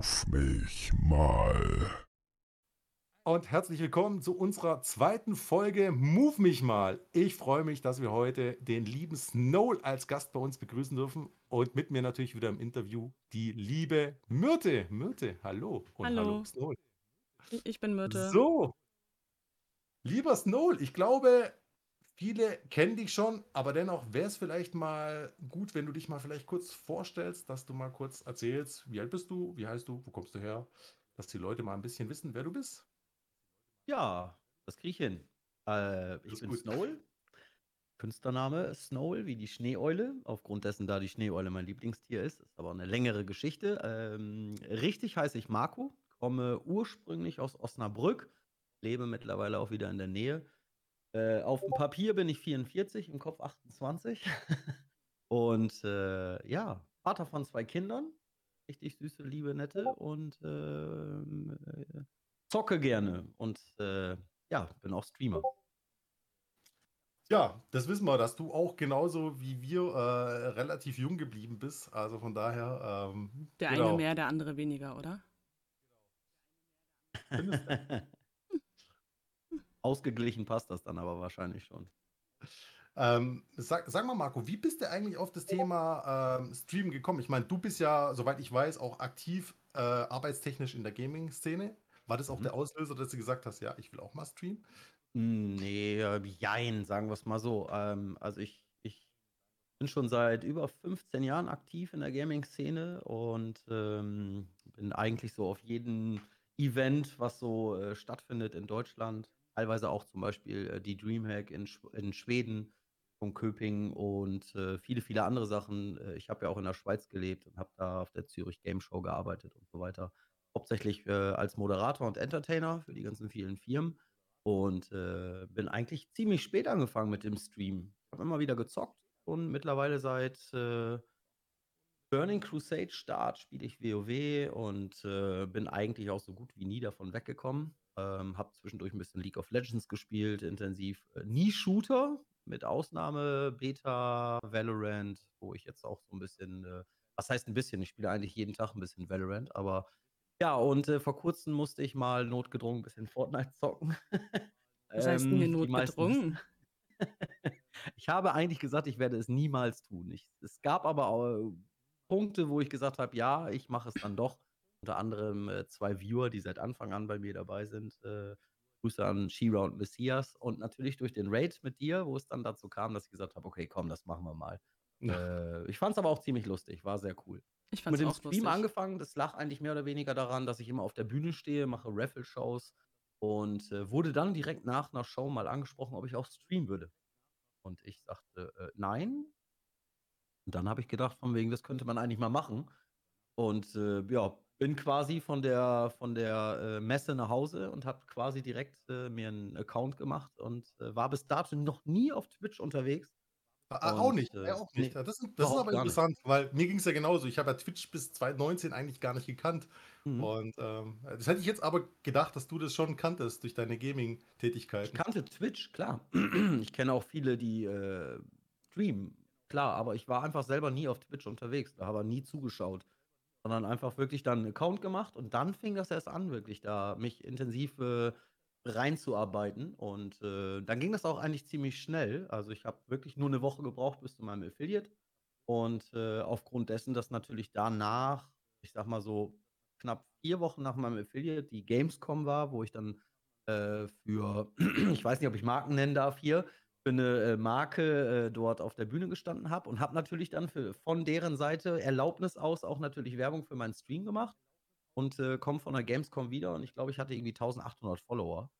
Ruf mich mal. Und herzlich willkommen zu unserer zweiten Folge Move mich mal. Ich freue mich, dass wir heute den lieben Snow als Gast bei uns begrüßen dürfen und mit mir natürlich wieder im Interview die liebe Myrte. Myrte, hallo und hallo, Hallo, Snow. ich bin Myrte. So, lieber Snow, ich glaube, viele kennen dich schon, aber dennoch wäre es vielleicht mal gut, wenn du dich mal vielleicht kurz vorstellst, dass du mal kurz erzählst, wie alt bist du, wie heißt du, wo kommst du her, dass die Leute mal ein bisschen wissen, wer du bist. Ja, das kriege ich hin. Äh, ich bin gut. Snowel. Künstlername Snowel, wie die Schneeeule. Aufgrund dessen, da die Schneeeule mein Lieblingstier ist. Ist aber eine längere Geschichte. Ähm, richtig heiße ich Marco, komme ursprünglich aus Osnabrück, lebe mittlerweile auch wieder in der Nähe. Äh, auf dem Papier bin ich 44, im Kopf 28. Und äh, ja, Vater von zwei Kindern. Richtig süße, liebe, nette. Und ähm, äh, zocke gerne. Und äh, ja, bin auch Streamer. Ja, das wissen wir, dass du auch genauso wie wir äh, relativ jung geblieben bist. Also von daher, ähm, Der eine genau. mehr, der andere weniger, oder? Ausgeglichen passt das dann aber wahrscheinlich schon. Ähm, sag, sag mal, Marco, wie bist du eigentlich auf das Thema ähm, Streamen gekommen? Ich meine, du bist ja, soweit ich weiß, auch aktiv äh, arbeitstechnisch in der Gaming-Szene. War das auch Mhm. der Auslöser, dass du gesagt hast, ja, ich will auch mal streamen? Nee, äh, jein, sagen wir es mal so. Ähm, also ich, ich bin schon seit über 15 Jahren aktiv in der Gaming-Szene und ähm, bin eigentlich so auf jedem Event, was so äh, stattfindet in Deutschland, teilweise auch zum Beispiel äh, die Dreamhack in, Sch in Schweden von Köping und äh, viele, viele andere Sachen. Äh, ich habe ja auch in der Schweiz gelebt und habe da auf der Zürich Game Show gearbeitet und so weiter. Hauptsächlich äh, als Moderator und Entertainer für die ganzen vielen Firmen. Und äh, bin eigentlich ziemlich spät angefangen mit dem Stream. Ich habe immer wieder gezockt und mittlerweile seit äh, Burning Crusade Start spiele ich WoW und bin eigentlich auch so gut wie nie davon weggekommen. Ähm, habe zwischendurch ein bisschen League of Legends gespielt, intensiv. Äh, nie Shooter, mit Ausnahme Beta, Valorant, wo ich jetzt auch so ein bisschen, äh, was heißt ein bisschen? Ich spiele eigentlich jeden Tag ein bisschen Valorant, aber ja, und äh, vor kurzem musste ich mal notgedrungen ein bisschen Fortnite zocken. Was heißt denn hier Ähm, notgedrungen? ich habe eigentlich gesagt, ich werde es niemals tun. Ich, es gab aber auch Punkte, wo ich gesagt habe, ja, ich mache es dann doch. Unter anderem äh, zwei Viewer, die seit Anfang an bei mir dabei sind. Äh, Grüße an Shira und Messias. Und natürlich durch den Raid mit dir, wo es dann dazu kam, dass ich gesagt habe, okay, komm, das machen wir mal. äh, ich fand es aber auch ziemlich lustig, war sehr cool Ich mit fand's dem auch Stream lustig. angefangen. Das lag eigentlich mehr oder weniger daran, dass ich immer auf der Bühne stehe, mache Raffle-Shows und äh, wurde dann direkt nach einer Show mal angesprochen, ob ich auch streamen würde. Und ich sagte, äh, nein. Und dann habe ich gedacht, von wegen, das könnte man eigentlich mal machen. Und äh, ja, bin quasi von der, von der äh, Messe nach Hause und habe quasi direkt äh, mir einen Account gemacht und äh, war bis dato noch nie auf Twitch unterwegs. Ah, auch Und, nicht, äh, er auch nicht. nee, Ja, das ist, das ist aber gar nicht. interessant, weil mir ging es ja genauso. Ich habe ja Twitch bis 2019 eigentlich gar nicht gekannt. Mhm. Und ähm, das hätte ich jetzt aber gedacht, dass du das schon kanntest durch deine Ich Gaming-Tätigkeiten. kannte Twitch, klar. Ich kenne auch viele, die äh, streamen, klar, aber ich war einfach selber nie auf Twitch unterwegs, da habe nie zugeschaut, sondern einfach wirklich dann einen Account gemacht und dann fing das erst an, wirklich da mich intensiv äh, reinzuarbeiten und äh, dann ging das auch eigentlich ziemlich schnell. Also ich habe wirklich nur eine Woche gebraucht bis zu meinem Affiliate und äh, aufgrund dessen, dass natürlich danach, ich sag mal so knapp vier Wochen nach meinem Affiliate die Gamescom war, wo ich dann äh, für, ich weiß nicht, ob ich Marken nennen darf hier, für eine äh, Marke äh, dort auf der Bühne gestanden habe und habe natürlich dann für, von deren Seite Erlaubnis aus auch natürlich Werbung für meinen Stream gemacht und äh, komme von der Gamescom wieder und ich glaube, ich hatte irgendwie 1800 Follower,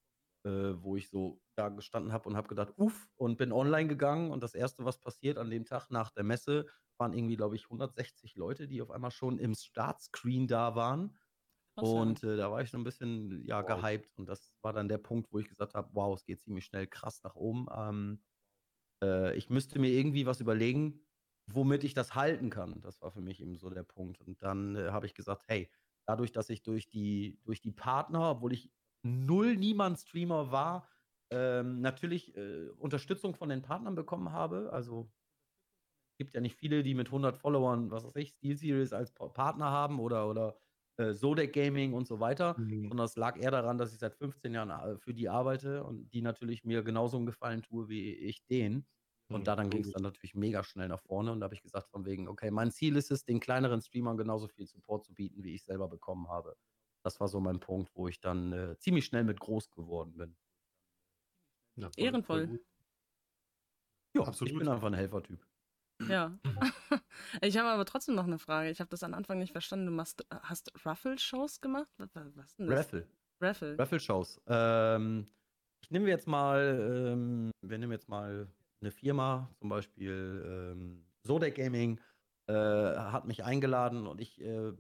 äh, wo ich so da gestanden habe und habe gedacht, uff, und bin online gegangen und das erste, was passiert an dem Tag nach der Messe, waren irgendwie, glaube ich, 160 Leute, die auf einmal schon im Startscreen da waren. Und äh, da war ich so ein bisschen ja, Wow. gehypt und das war dann der Punkt, wo ich gesagt habe, wow, es geht ziemlich schnell krass nach oben. Ähm, äh, ich müsste mir irgendwie was überlegen, womit ich das halten kann. Das war für mich eben so der Punkt. Und dann äh, habe ich gesagt, hey, dadurch, dass ich durch die, durch die Partner, obwohl ich null Niemand-Streamer war, ähm, natürlich äh, Unterstützung von den Partnern bekommen habe. Also gibt ja nicht viele, die mit 100 Followern, was weiß ich, SteelSeries als Pa- Partner haben oder, oder äh, Zodec Gaming und so weiter, Mhm. sondern es lag eher daran, dass ich seit 15 Jahren äh, für die arbeite und die natürlich mir genauso einen Gefallen tue wie ich denen. Und Mhm, da dann ging es dann natürlich mega schnell nach vorne und da habe ich gesagt von wegen, okay, mein Ziel ist es, den kleineren Streamern genauso viel Support zu bieten, wie ich selber bekommen habe. Das war so mein Punkt, wo ich dann äh, ziemlich schnell mit groß geworden bin. Ja, voll, voll Ehrenvoll. Ja, ich Absolut. bin einfach ein Helfertyp. Ja. Ich habe aber trotzdem noch eine Frage. Ich habe das am Anfang nicht verstanden. Du machst, hast Ruffle-Shows gemacht? Was, denn das? Raffle. Raffle. Raffle-Shows. Ähm, ich nehme jetzt mal, ähm, wir nehmen jetzt mal eine Firma, zum Beispiel ähm, Zodec Gaming, äh, hat mich eingeladen und ich äh,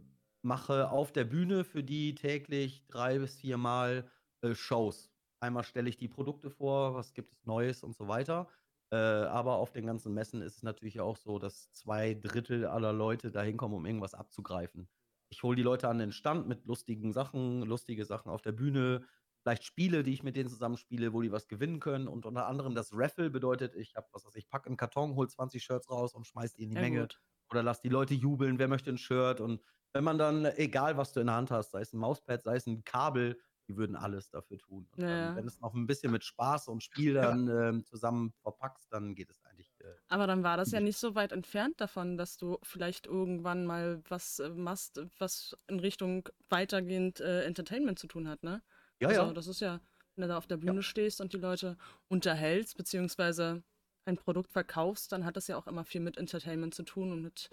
mache auf der Bühne für die täglich drei bis vier Mal äh, Shows. Einmal stelle ich die Produkte vor, was gibt es Neues und so weiter. Äh, aber auf den ganzen Messen ist es natürlich auch so, dass zwei Drittel aller Leute da hinkommen, um irgendwas abzugreifen. Ich hole die Leute an den Stand mit lustigen Sachen, lustige Sachen auf der Bühne, vielleicht Spiele, die ich mit denen zusammenspiele, wo die was gewinnen können. Und unter anderem das Raffle bedeutet, ich habe, was weiß ich, pack einen Karton, hol 20 Shirts raus und schmeiß die in die Sehr Menge. gut. Oder lass die Leute jubeln, wer möchte ein Shirt. Und wenn man dann, egal was du in der Hand hast, sei es ein Mauspad, sei es ein Kabel, die würden alles dafür tun. Und Ja, dann, ja. wenn es noch ein bisschen mit Spaß und Spiel dann ähm, zusammen verpackst, dann geht es eigentlich. Äh, Aber dann war das ja nicht so weit entfernt davon, dass du vielleicht irgendwann mal was äh, machst, was in Richtung weitergehend äh, Entertainment zu tun hat, ne? ja, also, ja. das ist ja, wenn du da auf der Bühne stehst und die Leute unterhältst, beziehungsweise ein Produkt verkaufst, dann hat das ja auch immer viel mit Entertainment zu tun und mit,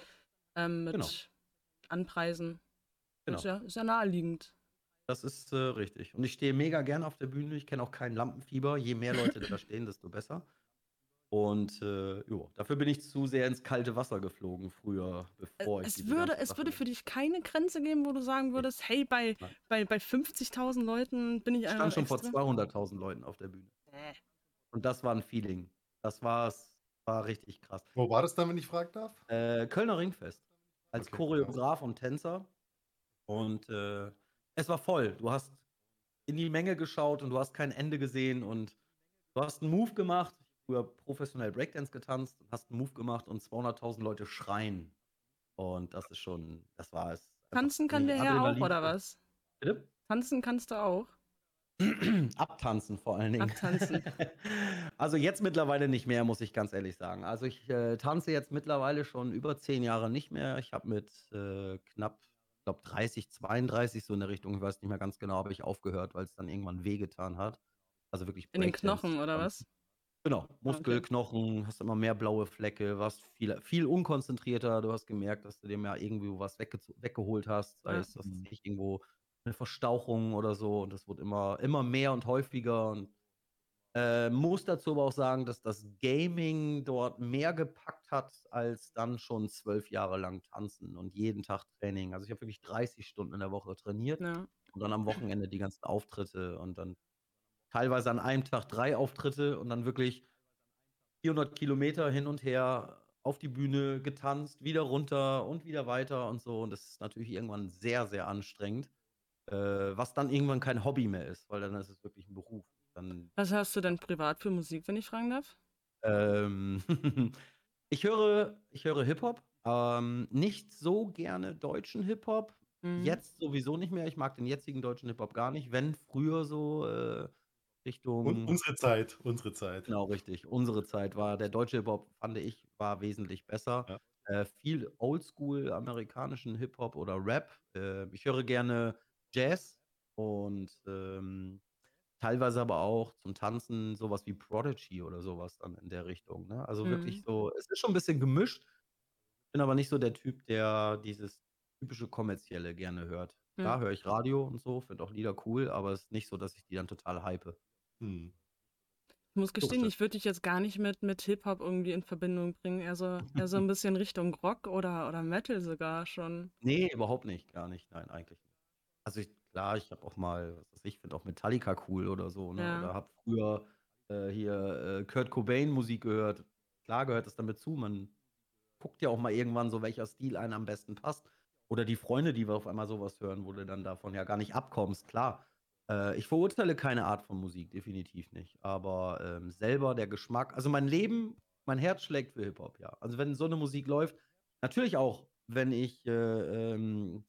ähm, mit Genau. Anpreisen. Genau. Ist, ja, ist ja naheliegend. Das ist äh, richtig. Und ich stehe mega gerne auf der Bühne. Ich kenne auch kein Lampenfieber. Je mehr Leute da stehen, desto besser. Und äh, jo, dafür bin ich zu sehr ins kalte Wasser geflogen früher, bevor ich Es diese würde, es würde für dich keine Grenze geben, wo du sagen würdest, hey, bei, Nein. bei, bei 50.000 Leuten bin ich Ich einfach stand schon vor extra. 200.000 Leuten auf der Bühne. Äh, Und das war ein Feeling. Das war's, war richtig krass. Wo war das dann, wenn ich fragen darf? Äh, Kölner Ringfest. Als Okay, Choreograf und Tänzer. Und äh, es war voll. Du hast in die Menge geschaut und du hast kein Ende gesehen und du hast einen Move gemacht. Ich habe früher professionell Breakdance getanzt und hast einen Move gemacht und 200.000 Leute schreien. Und das ist schon, das war es. Tanzen kann der Herr auch, oder was? Bitte? Tanzen kannst du auch. Abtanzen vor allen Dingen. Abtanzen. Also jetzt mittlerweile nicht mehr, muss ich ganz ehrlich sagen. Also ich äh, tanze jetzt mittlerweile schon über zehn Jahre nicht mehr. Ich habe mit äh, knapp, glaube 30, 32 so in der Richtung, ich weiß nicht mehr ganz genau, habe ich aufgehört, weil es dann irgendwann wehgetan hat. Also wirklich In den Knochen, oder was? Genau, Muskel, Knochen, hast immer mehr blaue Flecke, warst viel, viel unkonzentrierter. Du hast gemerkt, dass du dir mal irgendwo was wegge weggeholt hast, sei Ja. es, was weiß ich, irgendwo eine Verstauchung oder so. Und das wurde immer, immer mehr und häufiger. Und äh, muss dazu aber auch sagen, dass das Gaming dort mehr gepackt hat als dann schon zwölf Jahre lang tanzen und jeden Tag Training. Also ich habe wirklich 30 Stunden in der Woche trainiert Ja. und dann am Wochenende die ganzen Auftritte und dann teilweise an einem Tag drei Auftritte und dann wirklich 400 Kilometer hin und her auf die Bühne getanzt, wieder runter und wieder weiter und so. Und das ist natürlich irgendwann sehr, sehr anstrengend, äh, was dann irgendwann kein Hobby mehr ist, weil dann ist es wirklich ein Beruf. Dann, Was hast du denn privat für Musik, wenn ich fragen darf? ähm, ich höre, ich höre Hip-Hop, ähm, nicht so gerne deutschen Hip-Hop, Mhm. Jetzt sowieso nicht mehr. Ich mag den jetzigen deutschen Hip-Hop gar nicht. Wenn früher so äh, Richtung. Und unsere Zeit, unsere Zeit. Genau, richtig. Unsere Zeit war der deutsche Hip-Hop, fand ich, war wesentlich besser. Ja. Äh, viel oldschool amerikanischen Hip-Hop oder Rap. Äh, ich höre gerne Jazz und ähm, teilweise aber auch zum Tanzen sowas wie Prodigy oder sowas dann in der Richtung. Ne? Also wirklich Mhm. so, es ist schon ein bisschen gemischt. Bin aber nicht so der Typ, der dieses typische kommerzielle gerne hört. Klar Ja. höre ich Radio und so, finde auch Lieder cool, aber es ist nicht so, dass ich die dann total hype. Hm. Ich muss gestehen, ich würde dich jetzt gar nicht mit, mit Hip-Hop irgendwie in Verbindung bringen. Eher so, eher so ein bisschen Richtung Rock oder, oder Metal sogar schon. Nee, überhaupt nicht, gar nicht. Nein, eigentlich nicht. Also ich, klar, ich habe auch mal, was weiß ich, finde auch Metallica cool oder so, ne? Ja. Oder habe früher äh, hier äh, Kurt Cobain Musik gehört. Klar gehört das damit zu. Man guckt ja auch mal irgendwann so, welcher Stil einem am besten passt. Oder die Freunde, die wir auf einmal sowas hören, wo du dann davon ja gar nicht abkommst, klar. Äh, ich verurteile keine Art von Musik, definitiv nicht. Aber ähm, selber der Geschmack, also mein Leben, mein Herz schlägt für Hip-Hop, ja. Also wenn so eine Musik läuft, natürlich auch, wenn ich äh, ähm,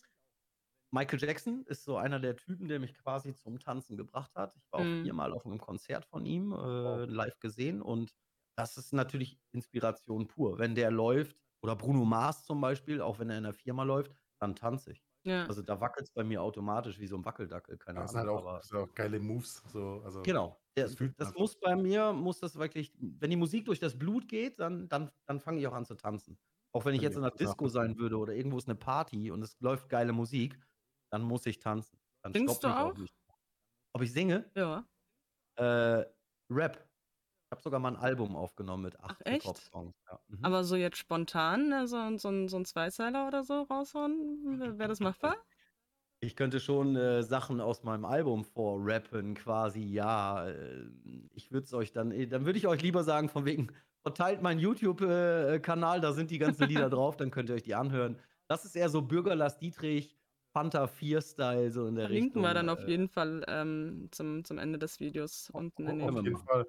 Michael Jackson ist so einer der Typen, der mich quasi zum Tanzen gebracht hat. Ich war auch Mhm. viermal auf einem Konzert von ihm, äh, live gesehen und das ist natürlich Inspiration pur. Wenn der läuft oder Bruno Mars zum Beispiel, auch wenn er in der Firma läuft, dann tanze ich. Ja. Also, da wackelt's bei mir automatisch wie so 'n Wackeldackel, keine das sind Ahnung, halt auch aber das sind auch geile Moves, so, also Genau. Der das das einfach. muss bei mir muss das wirklich wenn die Musik durch das Blut geht, dann dann dann fange ich auch an zu tanzen. Auch wenn ich jetzt in absolut Disco sein würde oder irgendwo ist 'ne Party und es läuft geile Musik, dann muss ich tanzen. Dann Singst du auch auch? Ob ich singe? Ja. Äh, Rap. Ich habe sogar mal 'n Album aufgenommen mit Ach 8 echt? Hip-Hop-Songs, ja. Mhm. Aber so jetzt spontan, ne, so 'n so 'n so 'n Zweizeiler oder so raushauen, wä wäre das machbar? Ich könnte schon, äh, Sachen aus meinem Album vorrappen quasi, ja. Ähm, ich würde es euch dann äh, dann würde ich euch lieber sagen von wegen, verteilt meinen YouTube äh, äh, da sind die ganzen Lieder drauf, dann könnt ihr euch die anhören. Das ist eher so Bürger Lars Dietrich, Fanta 4 Style, so in der Verlinken wir Richtung, dann auf äh jeden Fall, ähm, zum zum Ende des Videos unten in Auf den jeden machen. Fall.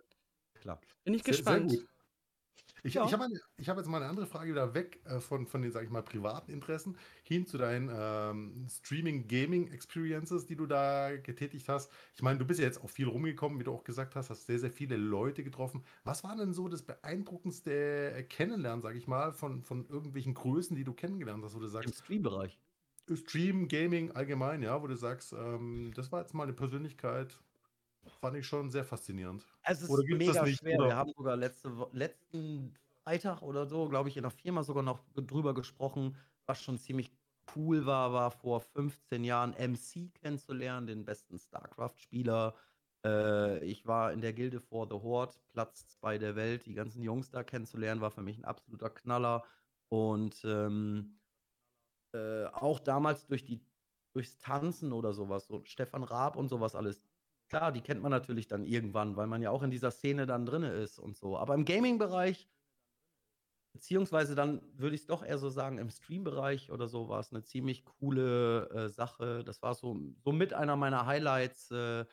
Klar. Bin ich Sehr, sehr gespannt. gut. Ich, Ja. ich habe habe jetzt mal eine andere Frage wieder weg äh, von, von den, sag ich mal, privaten Interessen hin zu deinen ähm, Streaming-Gaming-Experiences, die du da getätigt hast. Ich meine, du bist ja jetzt auch viel rumgekommen, wie du auch gesagt hast, hast sehr, sehr viele Leute getroffen. Was war denn so das beeindruckendste Kennenlernen, sag ich mal, von, von irgendwelchen Größen, die du kennengelernt hast, wo du Im sagst, Streambereich. Stream, Gaming allgemein, ja, wo du sagst, ähm, das war jetzt mal eine Persönlichkeit, fand ich schon sehr faszinierend. Es ist mega nicht, schwer. oder? Wir haben sogar letzte letzten Freitag oder so, glaube ich, in der Firma sogar noch drüber gesprochen, was schon ziemlich cool war, war vor 15 Jahren MC kennenzulernen, den besten StarCraft-Spieler. Äh, ich war in der Gilde for the Horde, Platz 2 der Welt. Die ganzen Jungs da kennenzulernen, war für mich 'n absoluter Knaller. Und, ähm äh, auch damals durch die durchs Tanzen oder so was, so Stefan Raab und so was alles. Klar, die kennt man natürlich dann irgendwann, weil man ja auch in dieser Szene dann drinne ist und so. Aber im Gaming-Bereich beziehungsweise dann würde ich's doch eher so sagen, im Stream-Bereich oder so war's 'ne ziemlich coole, äh, Sache. Das war so so mit einer meiner Highlights, äh,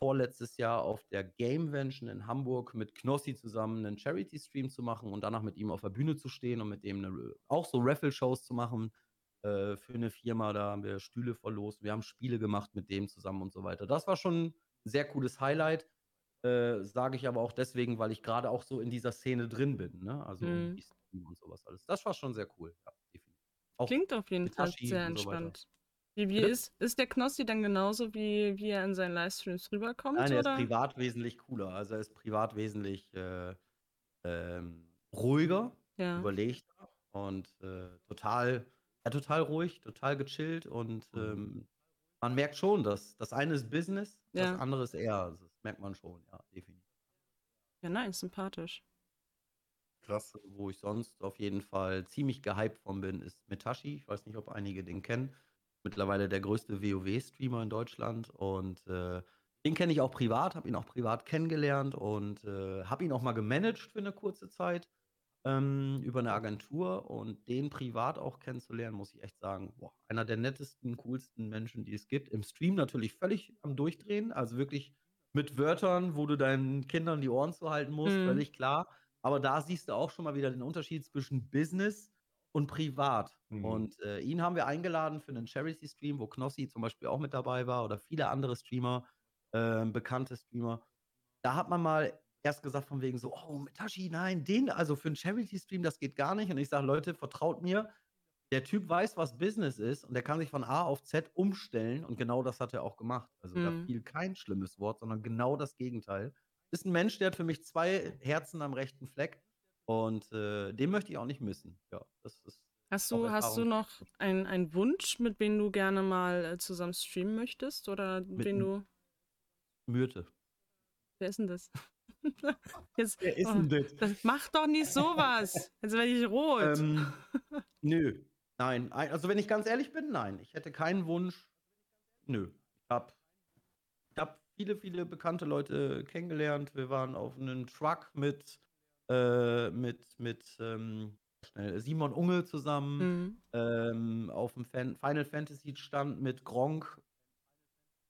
vorletztes Jahr auf der Gamevention in Hamburg mit Knossi zusammen 'nen Charity-Stream zu machen und danach mit ihm auf der Bühne zu stehen und mit dem 'ne r auch so Raffle-Shows zu machen, äh, für 'ne Firma. Da haben wir Stühle verlost. Wir haben Spiele gemacht mit dem zusammen und so weiter. Das war schon 'n sehr cooles Highlight, äh, sage ich aber auch deswegen, weil ich grade auch so in dieser Szene drin bin, ne? Also, Mhm. und so was alles. Das war schon sehr cool, ja. Auch Klingt auf jeden Fall Tashi sehr so entspannt. Wie wie ist ist der Knossi dann genauso, wie wie er in seinen Livestreams rüberkommt, Nein, er ist privat wesentlich cooler. Also, er ist privat wesentlich, äh, ähm, ruhiger, Ja. überlegter und, äh, total ja, total ruhig, total gechillt und, Mhm. ähm, man merkt schon, dass das eine ist Business, das Ja. andere ist er. Also, das merkt man schon, ja, definitiv. Ja, nice, sympathisch. Krass. Wo ich sonst auf jeden Fall ziemlich gehypt von bin, ist Metashi. Ich weiß nicht, ob einige den kennen. Mittlerweile der größte WoW-Streamer in Deutschland und, äh, den kenne ich auch privat, habe ihn auch privat kennengelernt und, äh, habe ihn auch mal gemanagt für 'ne kurze Zeit, ähm, über 'ne Agentur und den privat auch kennenzulernen, muss ich echt sagen, boah, einer der nettesten, coolsten Menschen, die es gibt. Im Stream natürlich völlig am Durchdrehen, also wirklich mit Wörtern, wo du deinen Kindern die Ohren zuhalten musst, Mhm. völlig klar. Aber da siehst du auch schon mal wieder den Unterschied zwischen Business und privat. Mhm. Und, äh, ihn haben wir eingeladen für 'nen Charity-Stream, wo Knossi zum Beispiel auch mit dabei war oder viele andere Streamer, ähm, bekannte Streamer. Da hat man mal erst gesagt von wegen so: „Oh, Metashi, nein, den also für 'n Charity-Stream, das geht gar nicht.“ Und ich sage: „Leute, vertraut mir, der Typ weiß, was Business ist und der kann sich von A auf Z umstellen.“ Und genau das hat er auch gemacht. Also, da Mhm. fiel kein schlimmes Wort, sondern genau das Gegenteil. Ist 'n Mensch, der hat für mich 2 Herzen am rechten Fleck und, äh, den möchte ich auch nicht missen. Ja, das ist Hast du hast du noch einen einen Wunsch, mit wem du gerne mal, äh, zusammen streamen möchtest oder Mit wen du Myrte. Wer ist 'n das? Jetzt Wer ist oh, 'n das? das mach doch nicht so was. Jetzt werde ich rot. Ähm, nö. Nein. Ei also, wenn ich ganz ehrlich bin, nein. Ich hätte keinen Wunsch. Nö. Ich habe ich habe viele, viele bekannte Leute kennengelernt. Wir waren auf 'nem Truck mit äh, mit mit, ähm, Simon Unge zusammen, Mhm. ähm, auf'm Fan Final Fantasy Stand mit Gronkh.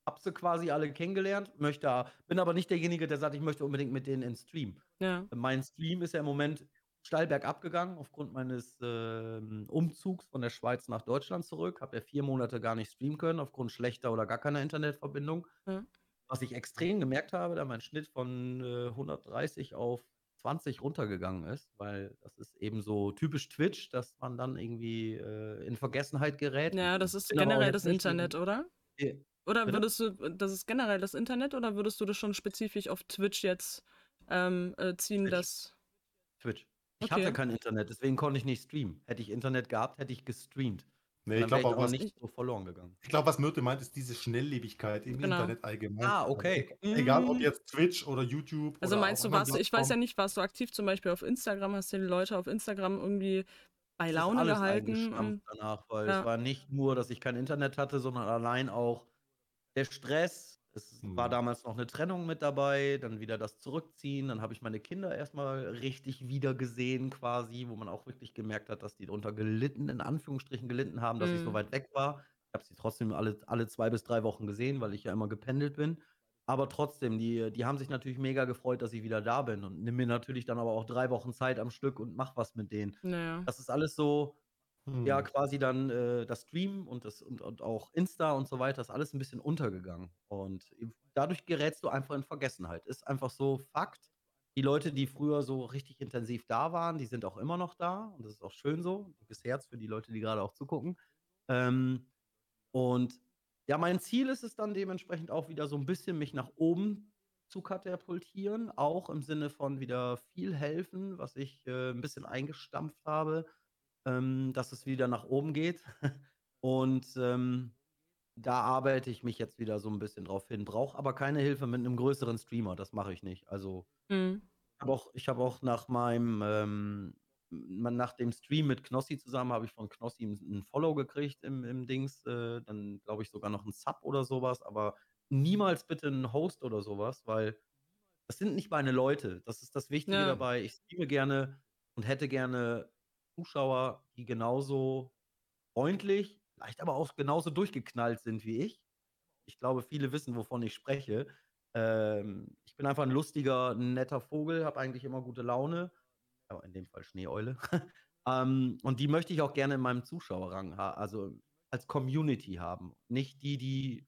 Habe sie quasi alle kennengelernt, möchte bin aber nicht derjenige, der sagt, ich möchte unbedingt mit denen in Stream. Ja. Mein Stream ist ja im Moment steil bergab gegangen aufgrund meines ähm, Umzugs von der Schweiz nach Deutschland zurück. Habe ja vier Monate gar nicht streamen können aufgrund schlechter oder gar keiner Internetverbindung. Ja. Was ich extrem gemerkt habe, da mein Schnitt von äh, 130 auf 20 runtergegangen ist, weil das ist eben so typisch Twitch, dass man dann irgendwie äh, in Vergessenheit gerät. Ja, das ist generell das Internet, oder? Oder würdest du, das ist generell das Internet, oder würdest du das schon spezifisch auf Twitch jetzt ähm, äh, ziehen, Twitch. dass. Twitch. Ich Okay. hatte kein Internet, deswegen konnte ich nicht streamen. Hätte ich Internet gehabt, hätte ich gestreamt. Nee, ich glaube ich auch, was, nicht so verloren gegangen. ich glaub, was Myrte meint, ist diese Schnelllebigkeit im Genau. Internet allgemein. Ah, okay. Also, egal ob Mm. jetzt Twitch oder YouTube. Also oder meinst du, warst du, ich weiß ja nicht, warst du aktiv zum Beispiel auf Instagram, hast du die Leute auf Instagram irgendwie bei Laune alles gehalten? Eingestampft danach, weil ja. es war nicht nur, dass ich kein Internet hatte, sondern allein auch der Stress. Es war Hm. damals noch eine Trennung mit dabei, dann wieder das Zurückziehen. Dann habe ich meine Kinder erstmal richtig wieder gesehen, quasi, wo man auch wirklich gemerkt hat, dass die darunter gelitten, in Anführungsstrichen gelitten haben, dass ich so Mhm. weit weg war. Ich habe sie trotzdem alle, alle zwei bis drei Wochen gesehen, weil ich ja immer gependelt bin. Aber trotzdem, die, die haben sich natürlich mega gefreut, dass ich wieder da bin und nimm mir natürlich dann aber auch drei Wochen Zeit am Stück und mach was mit denen. naja. Das ist alles so, ja, Hm. quasi dann äh, das Stream und, das, und, und auch Insta und so weiter ist alles ein bisschen untergegangen. Und dadurch gerätst du einfach in Vergessenheit. Ist einfach so Fakt. Die Leute, die früher so richtig intensiv da waren, die sind auch immer noch da. Und das ist auch schön so. Dickes Herz für die Leute, die gerade auch zugucken. Ähm, und ja, mein Ziel ist es dann dementsprechend auch wieder so ein bisschen mich nach oben zu katapultieren. Auch im Sinne von wieder viel helfen, was ich äh, ein bisschen eingestampft habe ähm, dass es wieder nach oben geht. Und ähm, da arbeite ich mich jetzt wieder so ein bisschen drauf hin. Brauche aber keine Hilfe mit einem größeren Streamer. Das mache ich nicht. Also Mhm. ich habe auch, ich hab auch nach meinem, ähm, nach dem Stream mit Knossi zusammen, habe ich von Knossi ein ein Follow gekriegt im, im Dings. Äh, dann glaube ich sogar noch ein Sub oder sowas. Aber niemals bitte einen Host oder sowas, weil das sind nicht meine Leute. Das ist das Wichtige Ja. dabei. Ich streame gerne und hätte gerne Zuschauer, die genauso freundlich, vielleicht aber auch genauso durchgeknallt sind wie ich. Ich glaube, viele wissen, wovon ich spreche. Ähm, ich bin einfach ein lustiger, netter Vogel, habe eigentlich immer gute Laune. Aber in dem Fall Schneeeule. ähm, und die möchte ich auch gerne in meinem Zuschauerrang haben, also als Community haben. Nicht die, die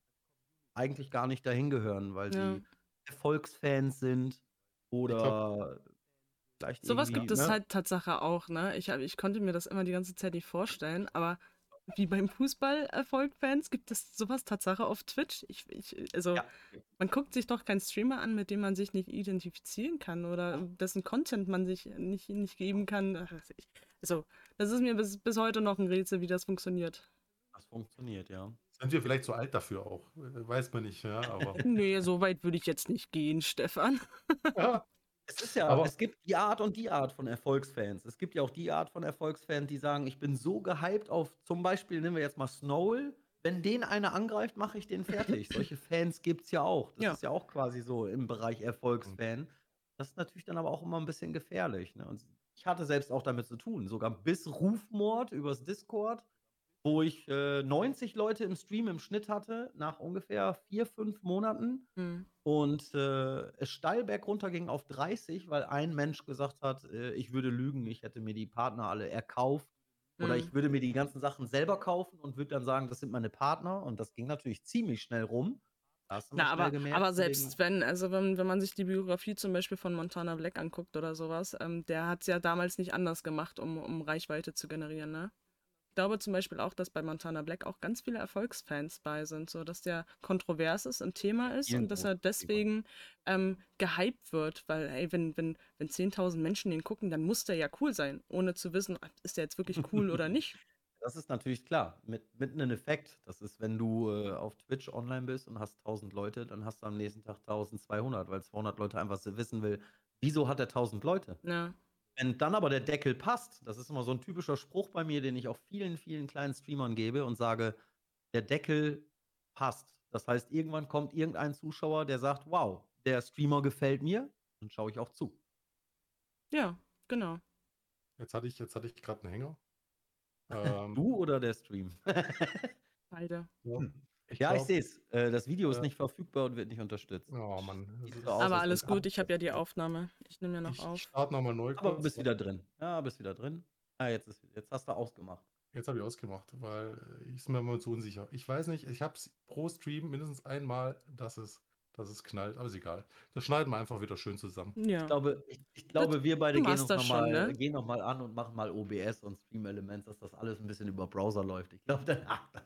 eigentlich gar nicht dahin gehören, weil Ja. sie Erfolgsfans sind oder vielleicht Sowas gibt es ne? halt Tatsache auch, ne? Ich, hab, ich konnte mir das immer die ganze Zeit nicht vorstellen, aber wie beim Fußball-Erfolg-Fans gibt es sowas Tatsache auf Twitch. Ich, ich, also, Ja. man guckt sich doch keinen Streamer an, mit dem man sich nicht identifizieren kann oder dessen Content man sich nicht, nicht geben kann. Also, das ist mir bis, bis heute noch ein Rätsel, wie das funktioniert. Das funktioniert, ja. Sind wir vielleicht zu alt dafür auch? Äh, Weiß man nicht, ja, aber. Nee, so weit würde ich jetzt nicht gehen, Stefan. ja, Es ist ja, Aber- es gibt die Art und die Art von Erfolgsfans. Es gibt ja auch die Art von Erfolgsfans, die sagen, ich bin so gehypt auf, zum Beispiel nehmen wir jetzt mal Snowell, wenn den einer angreift, mache ich den fertig. Solche Fans gibt es ja auch. Das Ja. ist ja auch quasi so im Bereich Erfolgsfan. Das ist natürlich dann aber auch immer ein bisschen gefährlich. Ne? Und ich hatte selbst auch damit zu tun, sogar bis Rufmord übers Discord, wo ich äh, 90 Leute im Stream im Schnitt hatte, nach ungefähr vier, fünf Monaten Hm. und äh, es steil bergunter ging auf 30, weil ein Mensch gesagt hat, äh, ich würde lügen, ich hätte mir die Partner alle erkauft oder Mhm. ich würde mir die ganzen Sachen selber kaufen und würde dann sagen, das sind meine Partner und das ging natürlich ziemlich schnell rum. Na, aber, gemerkt, aber selbst wenn, also wenn, wenn man sich die Biografie zum Beispiel von Montana Black anguckt oder sowas, ähm, der hat es ja damals nicht anders gemacht, um, um Reichweite zu generieren, ne? Ich glaube zum Beispiel auch, dass bei Montana Black auch ganz viele Erfolgsfans bei sind, so dass der kontrovers ist, ein Thema ist und dass er deswegen ähm, gehypt wird, weil, ey, wenn, wenn, wenn 10.000 Menschen den gucken, dann muss der ja cool sein, ohne zu wissen, ist der jetzt wirklich cool oder nicht. Das ist natürlich klar, mit, mit einem Effekt. Das ist, wenn du äh, auf Twitch online bist und hast 1000 Leute, dann hast du am nächsten Tag 1200, weil 200 Leute einfach so wissen will, wieso hat er 1000 Leute? Ja, Wenn dann aber der Deckel passt, das ist immer so ein typischer Spruch bei mir, den ich auch vielen, vielen kleinen Streamern gebe und sage, der Deckel passt. Das heißt, irgendwann kommt irgendein Zuschauer, der sagt, wow, der Streamer gefällt mir, dann schaue ich auch zu. ja, genau. jetzt hatte ich, jetzt hatte ich gerade einen Hänger. Ähm, Du oder der Stream? Beide. ja. Ich Ja, ich glaub, sehe es. Äh, das Video ist äh, nicht verfügbar und wird nicht unterstützt. Oh Mann. das Sieht ist- so aus, Aber alles gut, ich habe ja die Aufnahme. Ich nehme ja noch Ich auf. starte nochmal neu Aber kurz. bist wieder drin. Ja, bist wieder drin. Ah, jetzt, ist, jetzt hast du ausgemacht. Jetzt habe ich ausgemacht, weil äh, ich ist mir immer zu unsicher. Ich weiß nicht, ich habe es pro Stream mindestens einmal, dass es, dass es knallt, aber ist egal. Das schneiden wir einfach wieder schön zusammen. Ja. Ich glaube, ich, ich glaube wir beide du gehen machst uns das noch, schon, mal, ne? gehen noch mal an und machen mal OBS und Stream Elements, dass das alles ein bisschen über Browser läuft. Ich glaube, dann ach, das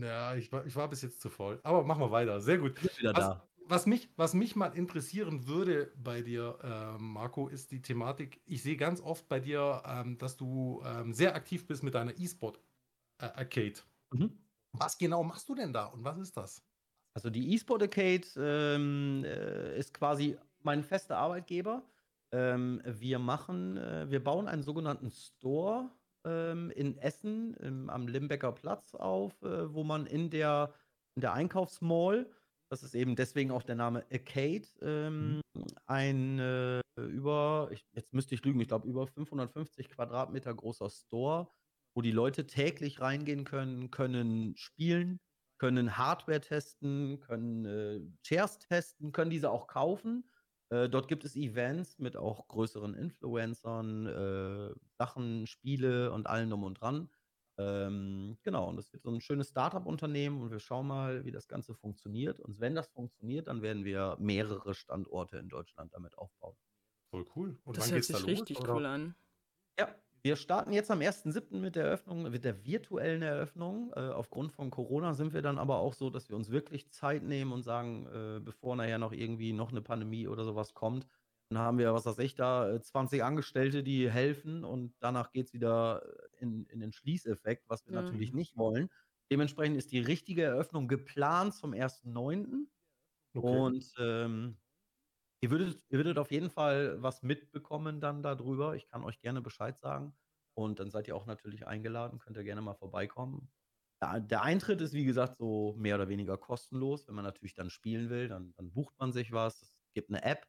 Ja, ich war, ich war bis jetzt zu voll. Aber machen wir weiter. Sehr gut. Was, was, mich, was mich mal interessieren würde bei dir, äh, Marco, ist die Thematik. Ich sehe ganz oft bei dir, ähm, dass du ähm, sehr aktiv bist mit deiner E-Sport-Arcade. Mhm. Was genau machst du denn da und was ist das? Also die eSport Arcade ähm, äh, ist quasi mein fester Arbeitgeber. Ähm, wir machen, äh, wir bauen einen sogenannten Store ähm, in Essen ähm, am Limbecker Platz auf, äh, wo man in der, in der Einkaufsmall, das ist eben deswegen auch der Name Arcade, ähm, ein äh, über, ich, jetzt müsste ich lügen, ich glaube über 550 Quadratmeter großer Store, wo die Leute täglich reingehen können, können spielen, können Hardware testen, können äh, Chairs testen, können diese auch kaufen. Äh, dort gibt es Events mit auch größeren Influencern, äh, Sachen, Spiele und allem drum und dran. Ähm, genau, und das wird so ein schönes Startup-Unternehmen und wir schauen mal, wie das Ganze funktioniert. Und wenn das funktioniert, dann werden wir mehrere Standorte in Deutschland damit aufbauen. Voll cool. Und Das wann hört geht's da sich los? richtig oder? cool an. Ja, wir starten jetzt am 1.7. mit der Eröffnung, mit der virtuellen Eröffnung. Äh, aufgrund von Corona sind wir dann aber auch so, dass wir uns wirklich Zeit nehmen und sagen, äh, bevor nachher noch irgendwie noch eine Pandemie oder sowas kommt, dann haben wir, was weiß ich, da äh, 20 Angestellte, die helfen und danach geht es wieder äh, in, in den Schließeffekt, was wir Ja. natürlich nicht wollen. Dementsprechend ist die richtige Eröffnung geplant zum 1.9. Okay. Und ähm, ihr, würdet, ihr würdet auf jeden Fall was mitbekommen dann darüber. Ich kann euch gerne Bescheid sagen. Und dann seid ihr auch natürlich eingeladen, könnt ihr gerne mal vorbeikommen. Der, Eintritt ist, wie gesagt, so mehr oder weniger kostenlos. Wenn man natürlich dann spielen will, dann, dann bucht man sich was. Es gibt eine App.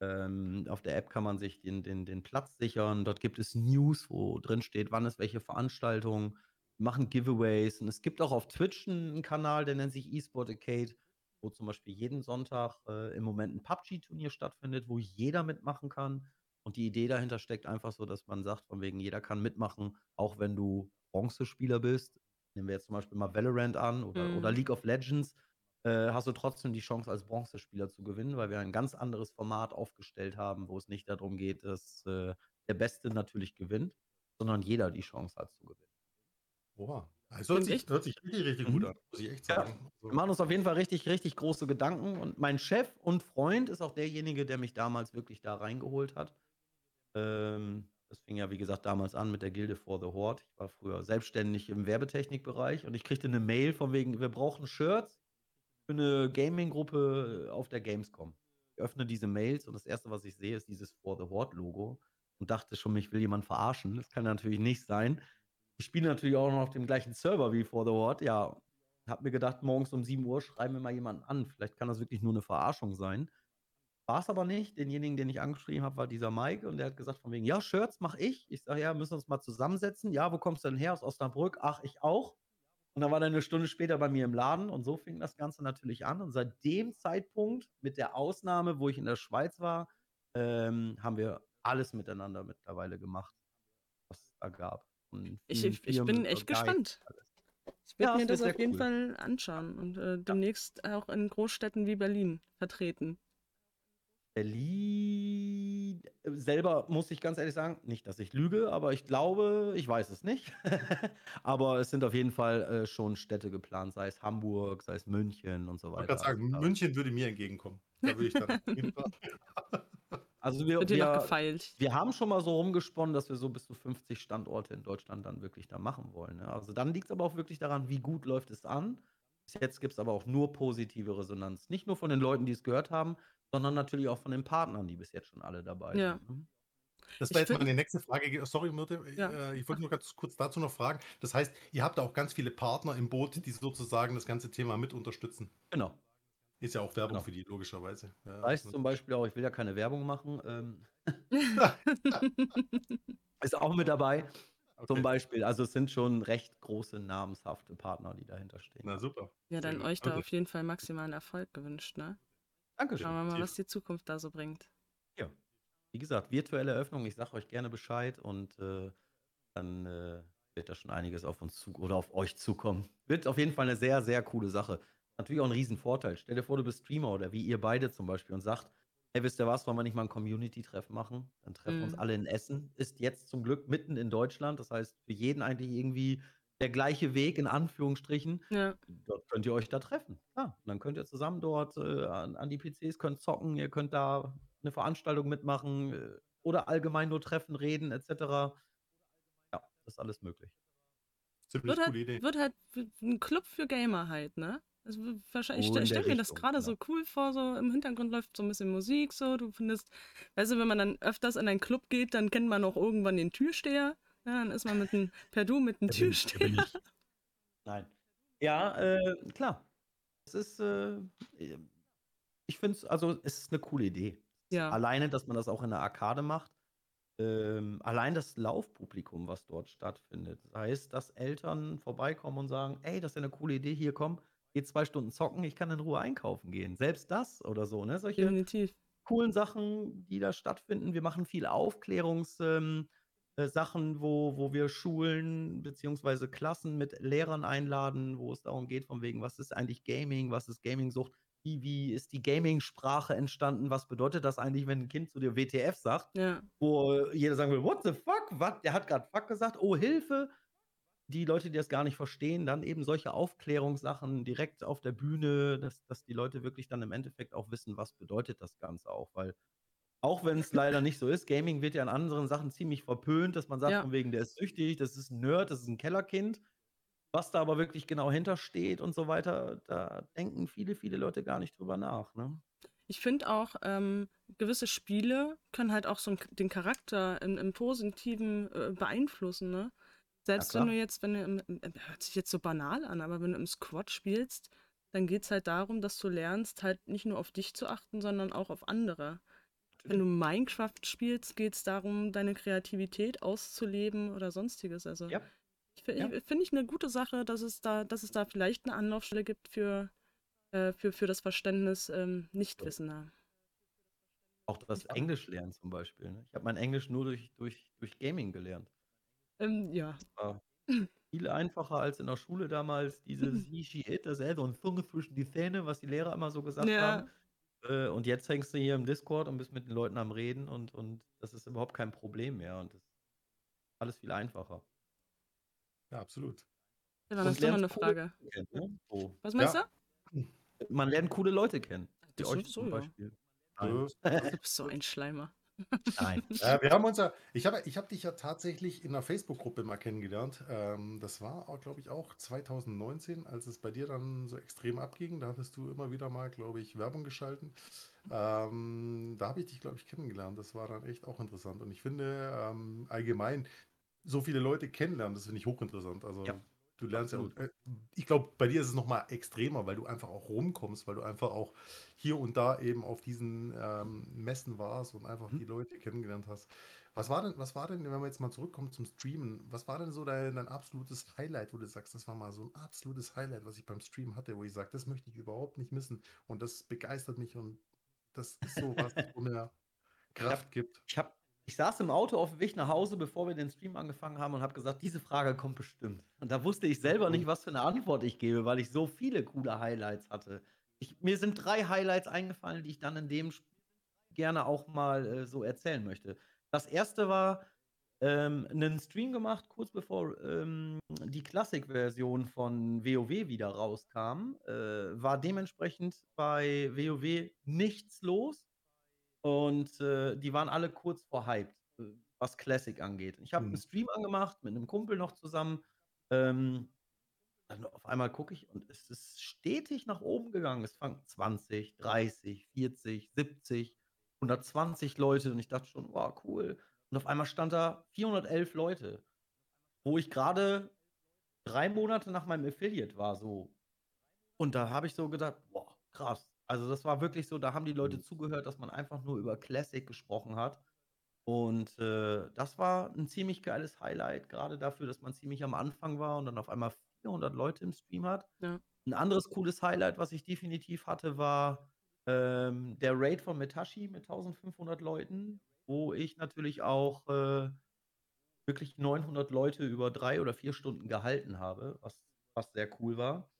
Ähm, auf der App kann man sich den, den, den Platz sichern. Dort gibt es News, wo drin steht, wann ist welche Veranstaltung. Wir machen Giveaways. Und es gibt auch auf Twitch einen Kanal, der nennt sich eSport Arcade wo zum Beispiel jeden Sonntag äh, im Moment ein PUBG-Turnier stattfindet, wo jeder mitmachen kann. Und die Idee dahinter steckt einfach so, dass man sagt, von wegen jeder kann mitmachen, auch wenn du Bronzespieler bist. Nehmen wir jetzt zum Beispiel mal Valorant an oder, Mhm. oder League of Legends, äh, hast du trotzdem die Chance, als Bronzespieler zu gewinnen, weil wir ein ganz anderes Format aufgestellt haben, wo es nicht darum geht, dass äh, der Beste natürlich gewinnt, sondern jeder die Chance hat zu gewinnen. Boah. Es hört Klingt sich, hört sich richtig, richtig Mhm. gut an, muss ich echt Ja. sagen. Wir Also, machen uns auf jeden Fall richtig, richtig große Gedanken. Und mein Chef und Freund ist auch derjenige, der mich damals wirklich da reingeholt hat. Ähm, das fing ja, wie gesagt, damals an mit der Gilde for the Horde. Ich war früher selbstständig im Werbetechnikbereich und ich kriegte eine Mail von wegen, wir brauchen Shirts für eine Gaming-Gruppe auf der Gamescom. Ich öffne diese Mails und das erste, was ich sehe, ist dieses For the Horde-Logo und dachte schon, mich will jemand verarschen. Das kann natürlich nicht sein. Ich spiele natürlich auch noch auf dem gleichen Server wie For the Horde. Ja, hab mir gedacht, morgens um 7 Uhr schreiben wir mal jemanden an. Vielleicht kann das wirklich nur eine Verarschung sein. War es aber nicht. Denjenigen, den ich angeschrieben habe, war dieser Mike und der hat gesagt von wegen, ja, Shirts mache ich. Ich sage, ja, müssen wir uns mal zusammensetzen. Ja, wo kommst du denn her? Aus Osnabrück. Ach, ich auch. Und dann war er eine Stunde später bei mir im Laden und so fing das Ganze natürlich an. Und seit dem Zeitpunkt, mit der Ausnahme, wo ich in der Schweiz war, ähm, haben wir alles miteinander mittlerweile gemacht, was es da gab. Von Ich, ich, ich bin echt gespannt. Ich werde Ja, mir das wird auf jeden cool. Fall anschauen und äh, demnächst auch in Großstädten wie Berlin vertreten. Berlin äh, selber muss ich ganz ehrlich sagen, nicht, dass ich lüge, aber ich glaube, ich weiß es nicht. aber es sind auf jeden Fall äh, schon Städte geplant, sei es Hamburg, sei es München und so Ich wollte weiter. gerade sagen, Also da- München würde mir entgegenkommen. Da würde ich dann. Also wir, wir, gefeilt. wir haben schon mal so rumgesponnen, dass wir so bis zu 50 Standorte in Deutschland dann wirklich da machen wollen. Ne? Also dann liegt es aber auch wirklich daran, wie gut läuft es an. Bis jetzt gibt es aber auch nur positive Resonanz. Nicht nur von den Leuten, die es gehört haben, sondern natürlich auch von den Partnern, die bis jetzt schon alle dabei Ja. sind. ne? Das Ich wäre jetzt meine nächste Frage. ge- Sorry, Myrte. Ja. Äh, ich wollte nur ganz kurz dazu noch fragen. Das heißt, ihr habt auch ganz viele Partner im Boot, die sozusagen das ganze Thema mit unterstützen. Genau. Ist ja auch Werbung Genau. für die, logischerweise. Ja, heißt zum Beispiel auch, ich will ja keine Werbung machen, ähm, ist auch mit dabei. Zum Okay. Beispiel. Also, es sind schon recht große namenshafte Partner, die dahinter stehen, Na ja. super. Ja, Sehr dann gut. euch da Okay. auf jeden Fall maximalen Erfolg gewünscht, ne? Dankeschön. Schauen wir mal, Definitiv. was die Zukunft da so bringt. Ja. Wie gesagt, virtuelle Eröffnung, ich sage euch gerne Bescheid und, äh, dann, äh, wird da schon einiges auf uns zu oder auf euch zukommen. Wird auf jeden Fall 'ne sehr, sehr coole Sache. Natürlich auch 'n Riesenvorteil. Stell dir vor, du bist Streamer oder wie ihr beide zum Beispiel und sagt: „Hey, wisst ihr was, wollen wir nicht mal 'n Community-Treffen machen?“ Dann treffen wir uns Mhm. alle in Essen. Ist jetzt zum Glück mitten in Deutschland. Das heißt, für jeden eigentlich irgendwie der gleiche Weg in Anführungsstrichen. Ja. Dort könnt ihr euch da treffen. Klar. Und dann könnt ihr zusammen dort, äh, an an die PCs, könnt zocken, ihr könnt da 'ne Veranstaltung mitmachen, äh, oder allgemein nur treffen, reden et cetera. Ja, ist alles möglich. Ziemlich Wird coole halt Idee. wird halt w 'n Club für Gamer halt, ne? Also, wahrscheinlich ich So ich stelle mir das grade genau. so cool vor, so im Hintergrund läuft so 'n bisschen Musik so, du findest weißt du, wenn man dann öfters in einen Club geht, dann kennt man auch irgendwann den Türsteher, ne? Dann ist man mit 'n per Du mit 'm Der bin ich, der bin Türsteher. Nein. Ja, äh, klar. Es ist, äh, ich finde es also, es ist 'ne coole Idee. Ja. Alleine, dass man das auch in der Arkade macht. Ähm, allein das Laufpublikum, was dort stattfindet. Sei es, dass Eltern vorbeikommen und sagen: „Ey, das ist ja 'ne coole Idee. Hier, komm, geh 2 Stunden zocken, ich kann in Ruhe einkaufen gehen.“ Selbst das oder so, ne? Solche Definitiv. coolen Sachen, die da stattfinden. Wir machen viel Aufklärungs ähm, äh, wo wo wir Schulen beziehungsweise Klassen mit Lehrern einladen, wo es darum geht, von wegen: „Was ist eigentlich Gaming? Was ist Gaming-Sucht? Wie wie ist die Gaming-Sprache entstanden? Was bedeutet das eigentlich, wenn 'n Kind zu dir WTF sagt?“ Ja. Wo jeder sagen will: „What the fuck? Was? Der hat grad fuck gesagt. Oh, Hilfe!“ Die Leute, die das gar nicht verstehen, dann eben solche Aufklärungssachen direkt auf der Bühne, dass dass die Leute wirklich dann im Endeffekt auch wissen, was bedeutet das Ganze auch. Weil auch wenn's leider nicht so ist, Gaming wird ja in anderen Sachen ziemlich verpönt, dass man sagt Ja. von wegen: „Der ist süchtig, das ist 'n Nerd, das ist 'n Kellerkind.“ Was da aber wirklich genau hintersteht und so weiter, da denken viele, viele Leute gar nicht drüber nach, ne? Ich finde auch, ähm, gewisse Spiele können halt auch so den Charakter im im Positiven, äh, beeinflussen, ne? Selbst wenn du jetzt wenn du im hört sich jetzt so banal an, aber wenn du im Squad spielst, dann geht's halt darum, dass du lernst, halt nicht nur auf dich zu achten, sondern auch auf andere. Wenn du. Minecraft spielst, geht's darum, deine Kreativität auszuleben oder Sonstiges. Also, Ja. Ja. finde ich 'ne gute Sache, dass es da dass es da vielleicht 'ne Anlaufstelle gibt für äh, für für das Verständnis, ähm. Nichtwissender. Auch das. Englisch lernen zum Beispiel, ne? Ich habe mein Englisch nur durch durch durch Gaming gelernt. Ähm, ja. War viel einfacher als in der Schule damals, dieses he, she, it, das so 'n Zunge zwischen die Zähne, was die Lehrer immer so gesagt haben. Ja. Äh, und jetzt hängst du hier im Discord und bist mit den Leuten am Reden und und das ist überhaupt kein Problem mehr und das alles viel einfacher. Ja, absolut. Ja, dann Und hast du noch 'ne coole Frage. Leute kennen, ne? So. Was meinst Ja. du? Man lernt coole Leute kennen, wie Das euch sowieso, zum ja. Beispiel. Nein. Äh, Du bist so ein Schleimer. Nein. Ja, wir haben uns ja ich habe ich habe dich ja tatsächlich in 'ner Facebook-Gruppe mal kennengelernt. Ähm, das war glaube ich, auch 2019, als es bei dir dann so extrem abging. Da hattest du immer wieder mal, glaube ich, Werbung geschalten. Ähm, da habe ich dich, glaube ich, kennengelernt. Das war dann echt auch interessant. Und ich finde, ähm, allgemein so viele Leute kennenlernen, das finde ich hochinteressant. Also, Ja, du lernst ja absolut. äh, ich glaube, bei dir ist es noch mal extremer, weil du einfach auch rumkommst, weil du einfach auch hier und da eben auf diesen, ähm, Messen warst und einfach Mhm. die Leute kennengelernt hast. Was war denn was war denn, wenn wir jetzt mal zurückkommen zum Streamen, was war denn so dein dein absolutes Highlight, wo du sagst: „Das war mal so 'n absolutes Highlight, was ich beim Stream hatte, wo ich sage, das möchte ich überhaupt nicht missen und das begeistert mich und das ist so was, wo mir Ich habe Kraft gibt?“ ich habe ich saß im Auto auf'm Weg nach Hause, bevor wir den Stream angefangen haben und habe gesagt: „Diese Frage kommt bestimmt.“ Und da wusste ich selber nicht, was für 'ne Antwort ich gebe, weil ich so viele coole Highlights hatte. Ich mir sind 3 Highlights eingefallen, die ich dann in dem sp gerne auch mal, äh, so erzählen möchte. Das 1. war, ähm, 'nen Stream gemacht, kurz bevor, ähm, die Classic-Version von WoW wieder rauskam. Äh, war dementsprechend bei WoW nichts los und, äh, die waren alle kurz vor hyped, äh, was Classic angeht. Ich habe Mhm. Stream angemacht mit 'nem Kumpel noch zusammen. Ähm, dann auf einmal gucke ich und es ist stetig nach oben gegangen. Es fangen 20, 30, 40, 70, 120 Leute und ich dachte schon: „Wow, cool.“ Und auf einmal stand da 411 Leute, wo ich grade 3 Monate nach meinem Affiliate war so. Und da habe ich so gedacht: „Boah, krass.“ Also, das war wirklich so, da haben die Leute Mhm. zugehört, dass man einfach nur über Classic gesprochen hat. Und, äh, das war 'n ziemlich geiles Highlight, grade dafür, dass man ziemlich am Anfang war und dann auf einmal 400 Leute im Stream hat. Ja. 'N anderes cooles Highlight, was ich definitiv hatte, war, ähm, der Raid von Metashi mit 1.500 Leuten, wo ich natürlich auch, äh, wirklich 900 Leute über 3 oder 4 Stunden gehalten habe, was was sehr cool war.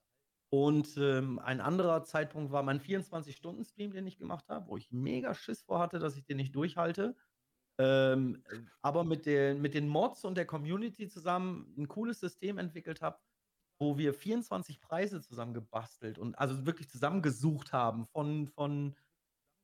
Und, ähm, ein anderer Zeitpunkt war mein 24-Stunden-Stream, den ich gemacht habe, wo ich mega Schiss vor hatte, dass ich den nicht durchhalte. Ähm, äh, aber mit den mit den Mods und der Community zusammen 'n cooles System entwickelt habe, wo wir 24 Preise zusammen gebastelt und also wirklich zusammengesucht haben von von,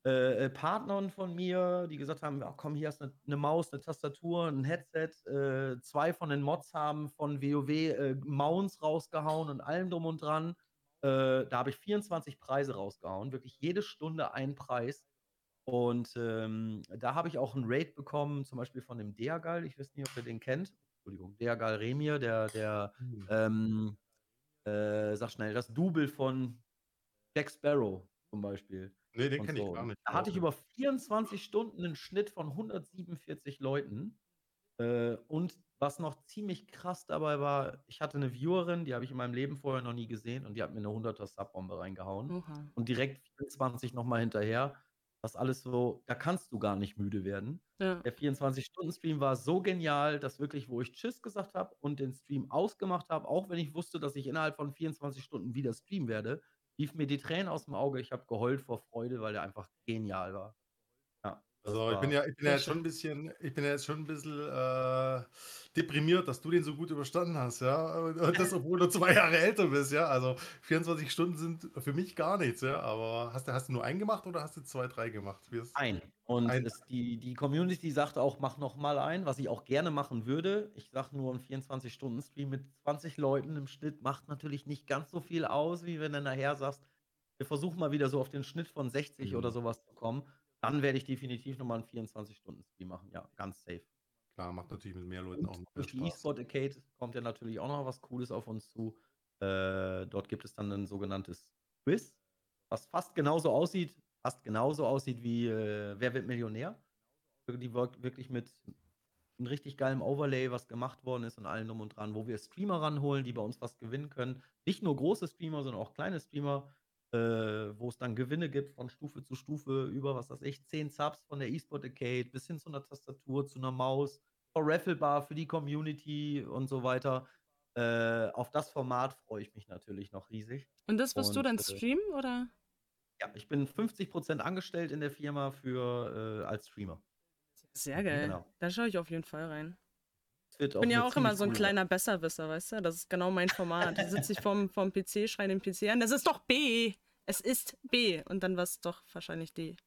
äh, äh, Partnern von mir, die gesagt haben: „Ja, komm, hier hast 'ne 'ne Maus, 'ne Tastatur, 'n Headset.“ Äh, 2 von den Mods haben von WoW, äh, Mounts rausgehauen und allem drum und dran. Äh, da habe ich 24 Preise rausgehauen, wirklich jede Stunde ein Preis. Und, ähm, da habe ich auch 'n Raid bekommen, zum Beispiel von dem Deagal. Ich weiß nicht, ob ihr den kennt. Entschuldigung, Deagal Remir, der der, Hm. ähm, äh, sag schnell, das Double von Jack Sparrow zum Beispiel Ne, den kenne ich so. gar nicht. Da hatte ich über 24 Stunden 'nen Schnitt von 147 Leuten. Äh, und was noch ziemlich krass dabei war, ich hatte 'ne Viewerin, die habe ich in meinem Leben vorher noch nie gesehen und die hat mir 'ne 100er Subbombe reingehauen Oha. und direkt 24 noch mal hinterher. Das alles so da kannst du gar nicht müde werden. Ja. Der 24-Stunden-Stream war so genial, dass wirklich, wo ich tschüss gesagt habe und den Stream ausgemacht habe, auch wenn ich wusste, dass ich innerhalb von 24 Stunden wieder streamen werde, liefen mir die Tränen aus'm Auge. Ich habe geheult vor Freude, weil der einfach genial war. Also, ich bin ja ich bin ja jetzt schon 'n schön. bisschen ich bin ja jetzt schon 'n bisschen, äh, deprimiert, dass du den so gut überstanden hast, ja? Und und das, obwohl du 2 Jahre älter bist, ja? Also, 24 Stunden sind für mich gar nichts, ja? Aber hast du hast du nur einen gemacht oder hast du 2, 3 gemacht? Wie ist Einen. Und Einen. es die die Community sagt auch: „Mach noch mal einen“, was ich auch gerne machen würde. Ich sage nur, 'n 24-Stunden-Stream mit 20 Leuten im Schnitt macht natürlich nicht ganz so viel aus, wie wenn du nachher sagst: „Wir versuchen mal wieder so auf den Schnitt von 60 oder Mhm. so was zu kommen.“ Dann werde ich definitiv noch mal 'n 24-Stunden-Stream machen. Ja, ganz safe. Klar, macht natürlich mit mehr Leuten auch Und noch mehr durch die Spaß. eSport Arcade kommt ja natürlich auch noch was Cooles auf uns zu. Äh, dort gibt es dann 'nen sogenanntes Quiz, was fast genauso aussieht fast genauso aussieht wie, äh, „Wer wird Millionär?“ Die wirk wirklich mit 'n richtig geilem Overlay, was gemacht worden ist und allem drum und dran, wo wir Streamer ranholen, die bei uns was gewinnen können. Nicht nur große Streamer, sondern auch kleine Streamer, äh, wo es dann Gewinne gibt von Stufe zu Stufe über, was weiß ich, 10 Subs von der eSport Arcade bis hin zu 'ner Tastatur, zu 'ner Maus, Raffle-Bar für die Community und so weiter. Äh, auf das Format freue ich mich natürlich noch riesig. Und das wirst du dann äh streamen, oder? Ja, ich bin 50 % angestellt in der Firma für äh, als Streamer. Sehr geil. Genau. Da schaue ich auf jeden Fall rein. Es wird Ich bin auch ja auch immer so 'n coole kleiner Besserwisser, weißt du? Das ist genau mein Format. Da sitze ich vorm vorm PC, schreie den PC an: „Das ist doch B! Es ist B!“ Und dann war's doch wahrscheinlich D.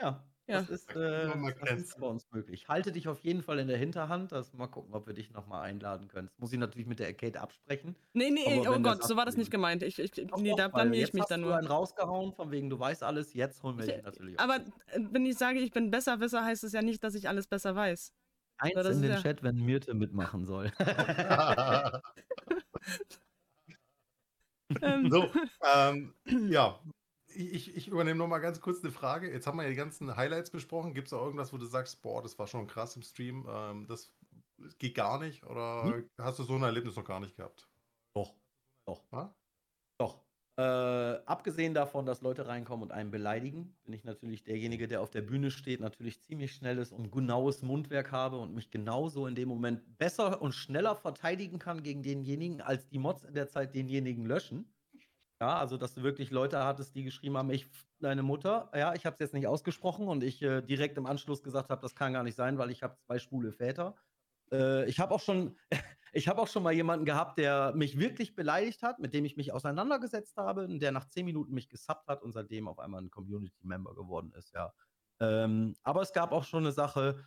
Ja, Ja. das ist, äh das ist bei uns möglich. Halte dich auf jeden Fall in der Hinterhand, das mal gucken, ob wir dich noch mal einladen können. Das muss ich natürlich mit der Arcade absprechen. Ne, ne, Aber oh Gott, so war das nicht gemeint. Ich ich Doch, ne, doch, da weil blamiere ich jetzt mich dann du nur. einen rausgehauen von wegen: „Du weißt alles, jetzt holen wir Ich, dich natürlich aber, auch dazu.“ äh, wenn ich sage, ich bin Besserwisser, heißt es ja nicht, dass ich alles besser weiß. Eins das in den ja Chat, wenn Myrte mitmachen soll. Ähm. So, ähm, ja. Ich ich übernehme noch mal ganz kurz 'ne Frage. Jetzt haben wir ja die ganzen Highlights besprochen. Gibt's da irgendwas, wo du sagst: „Boah, das war schon krass im Stream, ähm, das geht gar nicht“, oder Mhm. hast du so 'n Erlebnis noch gar nicht gehabt? Doch, doch. Ja? Äh, abgesehen davon, dass Leute reinkommen und einen beleidigen, bin ich natürlich derjenige, der auf der Bühne steht, natürlich ziemlich schnelles und genaues Mundwerk habe und mich genauso in dem Moment besser und schneller verteidigen kann gegen denjenigen, als die Mods in der Zeit denjenigen löschen. Ja, also, dass du wirklich Leute hattest, die geschrieben haben: „Ich deine Mutter.“ Ja, ich habe es jetzt nicht ausgesprochen und ich, äh, direkt im Anschluss gesagt habe: „Das kann gar nicht sein, weil ich habe 2 schwule Väter.“ Äh, ich habe auch schon ich habe auch schon mal jemanden gehabt, der mich wirklich beleidigt hat, mit dem ich mich auseinandergesetzt habe und der nach 10 Minuten mich gesubbt hat und seitdem auf einmal 'n Community Member geworden ist, ja. Ähm, aber es gab auch schon 'ne Sache,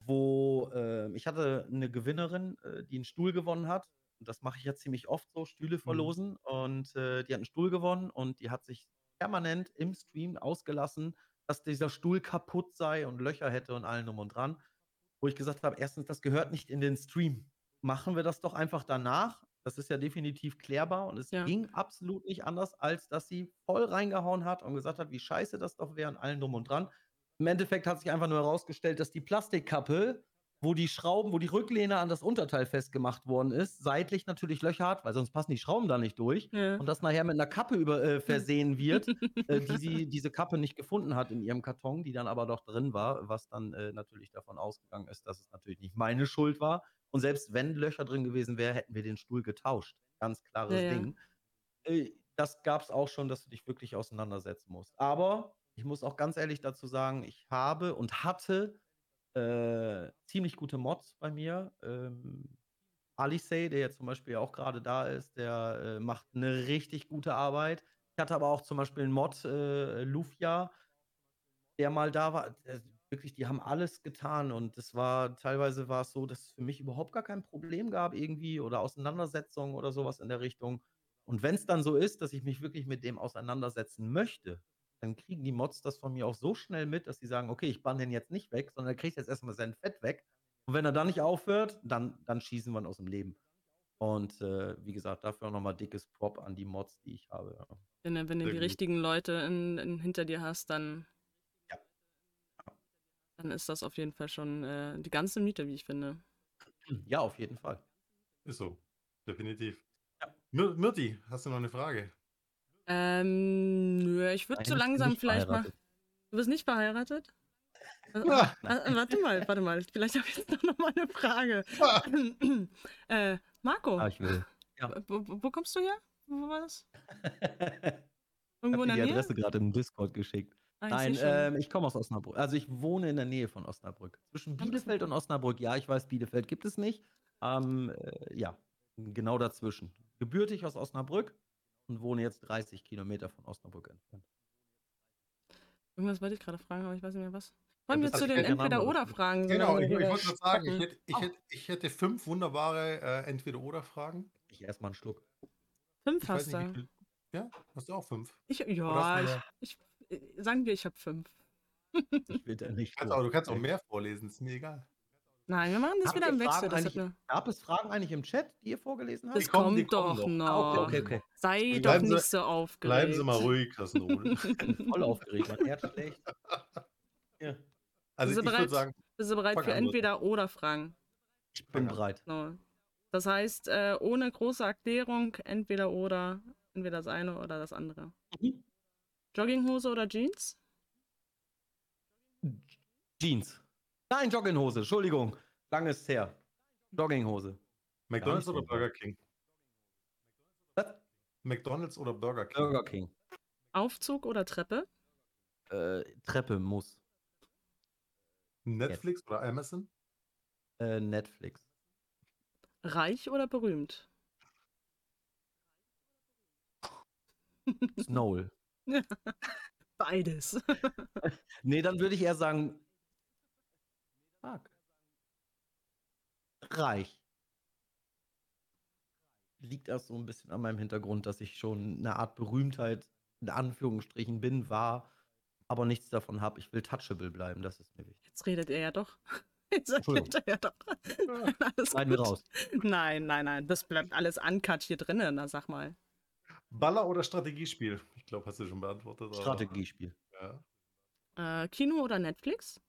wo, äh ich hatte 'ne Gewinnerin, äh, die 'n Stuhl gewonnen hat. Und das mache ich ja ziemlich oft so, Stühle Mhm. verlosen. Und, äh, die hat 'n Stuhl gewonnen und die hat sich permanent im Stream ausgelassen, dass dieser Stuhl kaputt sei und Löcher hätte und allem drum und dran. Wo ich gesagt habe: „1. das gehört nicht in den Stream. Machen wir das doch einfach danach. Das ist ja definitiv klärbar.“ Und es Ja. ging absolut nicht anders, als dass sie voll reingehauen hat und gesagt hat, wie scheiße das doch wäre und allem drum und dran. Im Endeffekt hat sich einfach nur herausgestellt, dass die Plastikkappe, wo die Schrauben, wo die Rücklehne an das Unterteil festgemacht worden ist, seitlich natürlich Löcher hat, weil sonst passen die Schrauben da nicht durch. Ja. Und das nachher mit einer Kappe über, äh, versehen wird, äh, die sie diese Kappe nicht gefunden hat in ihrem Karton, die dann aber doch drin war, was dann äh, natürlich davon ausgegangen ist, dass es natürlich nicht meine Schuld war. Und selbst wenn Löcher drin gewesen wären, hätten wir den Stuhl getauscht. Ganz klares Ja. Ding. Äh, das gab es auch schon, dass du dich wirklich auseinandersetzen musst. Aber ich muss auch ganz ehrlich dazu sagen, ich habe und hatte äh, ziemlich gute Mods bei mir. Ähm, Alisei, der jetzt zum Beispiel auch gerade da ist, der äh, macht eine richtig gute Arbeit. Ich hatte aber auch zum Beispiel einen Mod, äh, Lufia, der mal da war. Wirklich, die haben alles getan und es war teilweise war es so, dass es für mich überhaupt gar kein Problem gab irgendwie oder Auseinandersetzungen oder sowas in der Richtung. Und wenn es dann so ist, dass ich mich wirklich mit dem auseinandersetzen möchte, dann kriegen die Mods das von mir auch so schnell mit, dass sie sagen, okay, ich bann den jetzt nicht weg, sondern er kriegt jetzt erstmal sein Fett weg. Und wenn er dann nicht aufhört, dann, dann schießen wir ihn aus dem Leben. Und äh, wie gesagt, dafür auch nochmal dickes Prop an die Mods, die ich habe. Ja. Wenn, du- wenn du die richtigen Leute in, in, hinter dir hast, dann. Dann ist das auf jeden Fall schon äh, die ganze Miete, wie ich finde. Ja, auf jeden Fall. Ist so. Definitiv. Ja. Mir- Mirti, hast du noch eine Frage? Ähm, nö, ich würde so ich langsam vielleicht mal. Du bist nicht verheiratet? Äh, Ah. äh, warte mal, warte mal. Vielleicht habe ich jetzt doch noch mal eine Frage. äh, Marco, Ah, ich will. wo, wo wo kommst du her? Wo war das? Ich Irgendwo habe in dir der die Nähe? Adresse gerade im Discord geschickt. Nein, ähm, ich komme aus Osnabrück. Also ich wohne in der Nähe von Osnabrück. Zwischen. Bielefeld und Osnabrück. Ja, ich weiß, Bielefeld gibt es nicht. Ähm, äh, ja, genau dazwischen. Gebürtig aus Osnabrück und wohne jetzt 30 Kilometer von Osnabrück entfernt. Irgendwas wollte ich gerade fragen, aber ich weiß nicht mehr was. Wollen Ja, wir zu den Entweder-Oder-Fragen? Genau, ich, ich wollte gerade sagen, ich hätte, ich, hätte, ich hätte fünf wunderbare äh, Entweder-Oder-Fragen. Ich erstmal einen Schluck. Fünf hast du. Ja, hast du auch fünf? Ich, ja, ich, ich, sagen wir, ich habe fünf. Ich will da nicht. Kannst auch, du kannst auch mehr vorlesen, ist mir egal. Nein, wir machen das Habt wieder im Wechsel. Fragen Das hat eigentlich- eine, Gab es Fragen eigentlich im Chat, die ihr vorgelesen habt? das kommen- die kommt kommen doch noch. noch. Ah, okay, okay, okay. Sei doch Bleiben Sie- nicht so aufgeregt. Bleiben Sie mal ruhig, Kassenrudel. Voll aufgeregt, mein Herz schlecht. Ja, Also Sind Sie ich würde bereit? sagen, Bist du bereit für an, Leute. Entweder-Oder-Fragen? ich bin bereit. Genau. Das heißt, äh, ohne große Erklärung, entweder oder, entweder das eine oder das andere. Mhm. Jogginghose oder Jeans? Jeans. Nein, Jogginghose, Entschuldigung. Lange ist her. Jogginghose. McDonalds oder. Burger King? Was? McDonalds oder Burger King? Burger King. Aufzug oder Treppe? Äh, Treppe muss. Netflix oder Amazon? Äh, Netflix. Reich oder berühmt? Snowl. Beides. nee, dann würde ich eher sagen. Fuck. Reich. Liegt das so ein bisschen an meinem Hintergrund, dass ich schon eine Art Berühmtheit in Anführungsstrichen bin, war, aber nichts davon habe. Ich will touchable bleiben, das ist mir wichtig. Jetzt redet er ja doch. Jetzt redet er ja doch. Schneiden wir gut. raus. Nein, nein, nein. Das bleibt alles uncut hier drinnen, na sag mal. Baller oder Strategiespiel? Ich glaube, hast du schon beantwortet. aber- Strategiespiel. Ja. Äh, Kino oder Netflix?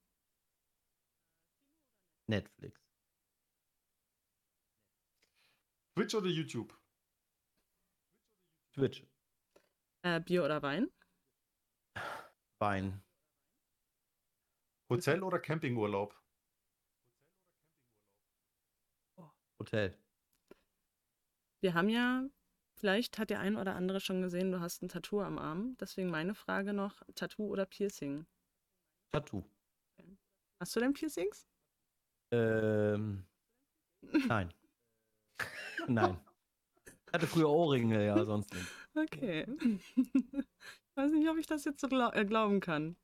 Netflix. Twitch oder YouTube? Twitch. Äh, Bier oder Wein? Wein. Hotel oder Campingurlaub? Hotel. Wir haben ja, vielleicht hat der ein oder andere schon gesehen, du hast ein Tattoo am Arm. Deswegen meine Frage noch, Tattoo oder Piercing? Tattoo. Hast du denn Piercings? Ähm, nein. nein. Ich hatte früher Ohrringe, ja, sonst nicht. Okay. Ich weiß nicht, ob ich das jetzt so glau äh, glauben kann.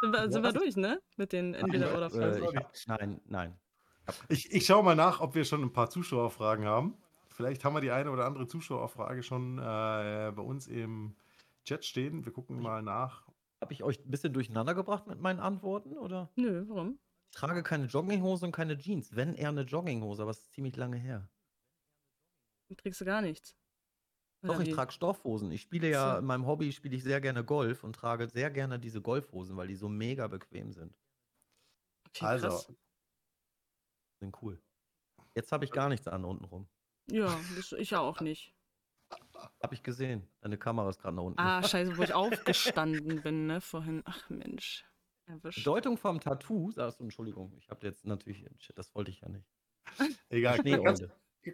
Sind wir, sind wir durch, ne? Mit den entweder oder Äh, Fragen. ich hab, nein, nein. Ich, ich schaue mal nach, ob wir schon ein paar Zuschauerfragen haben. Vielleicht haben wir die eine oder andere Zuschauerfrage schon äh, bei uns im Chat stehen. Wir gucken mal nach. Habe ich euch ein bisschen durcheinander gebracht mit meinen Antworten? Oder? Nö, warum? Ich trage keine Jogginghose und keine Jeans. Wenn eher eine Jogginghose, aber es ist ziemlich lange her. Dann trägst du gar nichts. Oder Doch, ich wie? trage Stoffhosen. Ich spiele ja, so. in meinem Hobby spiele ich sehr gerne Golf und trage sehr gerne diese Golfhosen, weil die so mega bequem sind. Okay, Also, krass. Sind cool. Jetzt habe ich gar nichts an unten rum. Ja, das, ich auch nicht. Habe ich gesehen. Deine Kamera ist gerade nach unten. Ah, scheiße, wo ich aufgestanden bin, ne, vorhin. Ach Mensch. Erwischt. Bedeutung vom Tattoo, sagst du, Entschuldigung, ich habe jetzt natürlich, das wollte ich ja nicht. egal. Schneeeule. kannst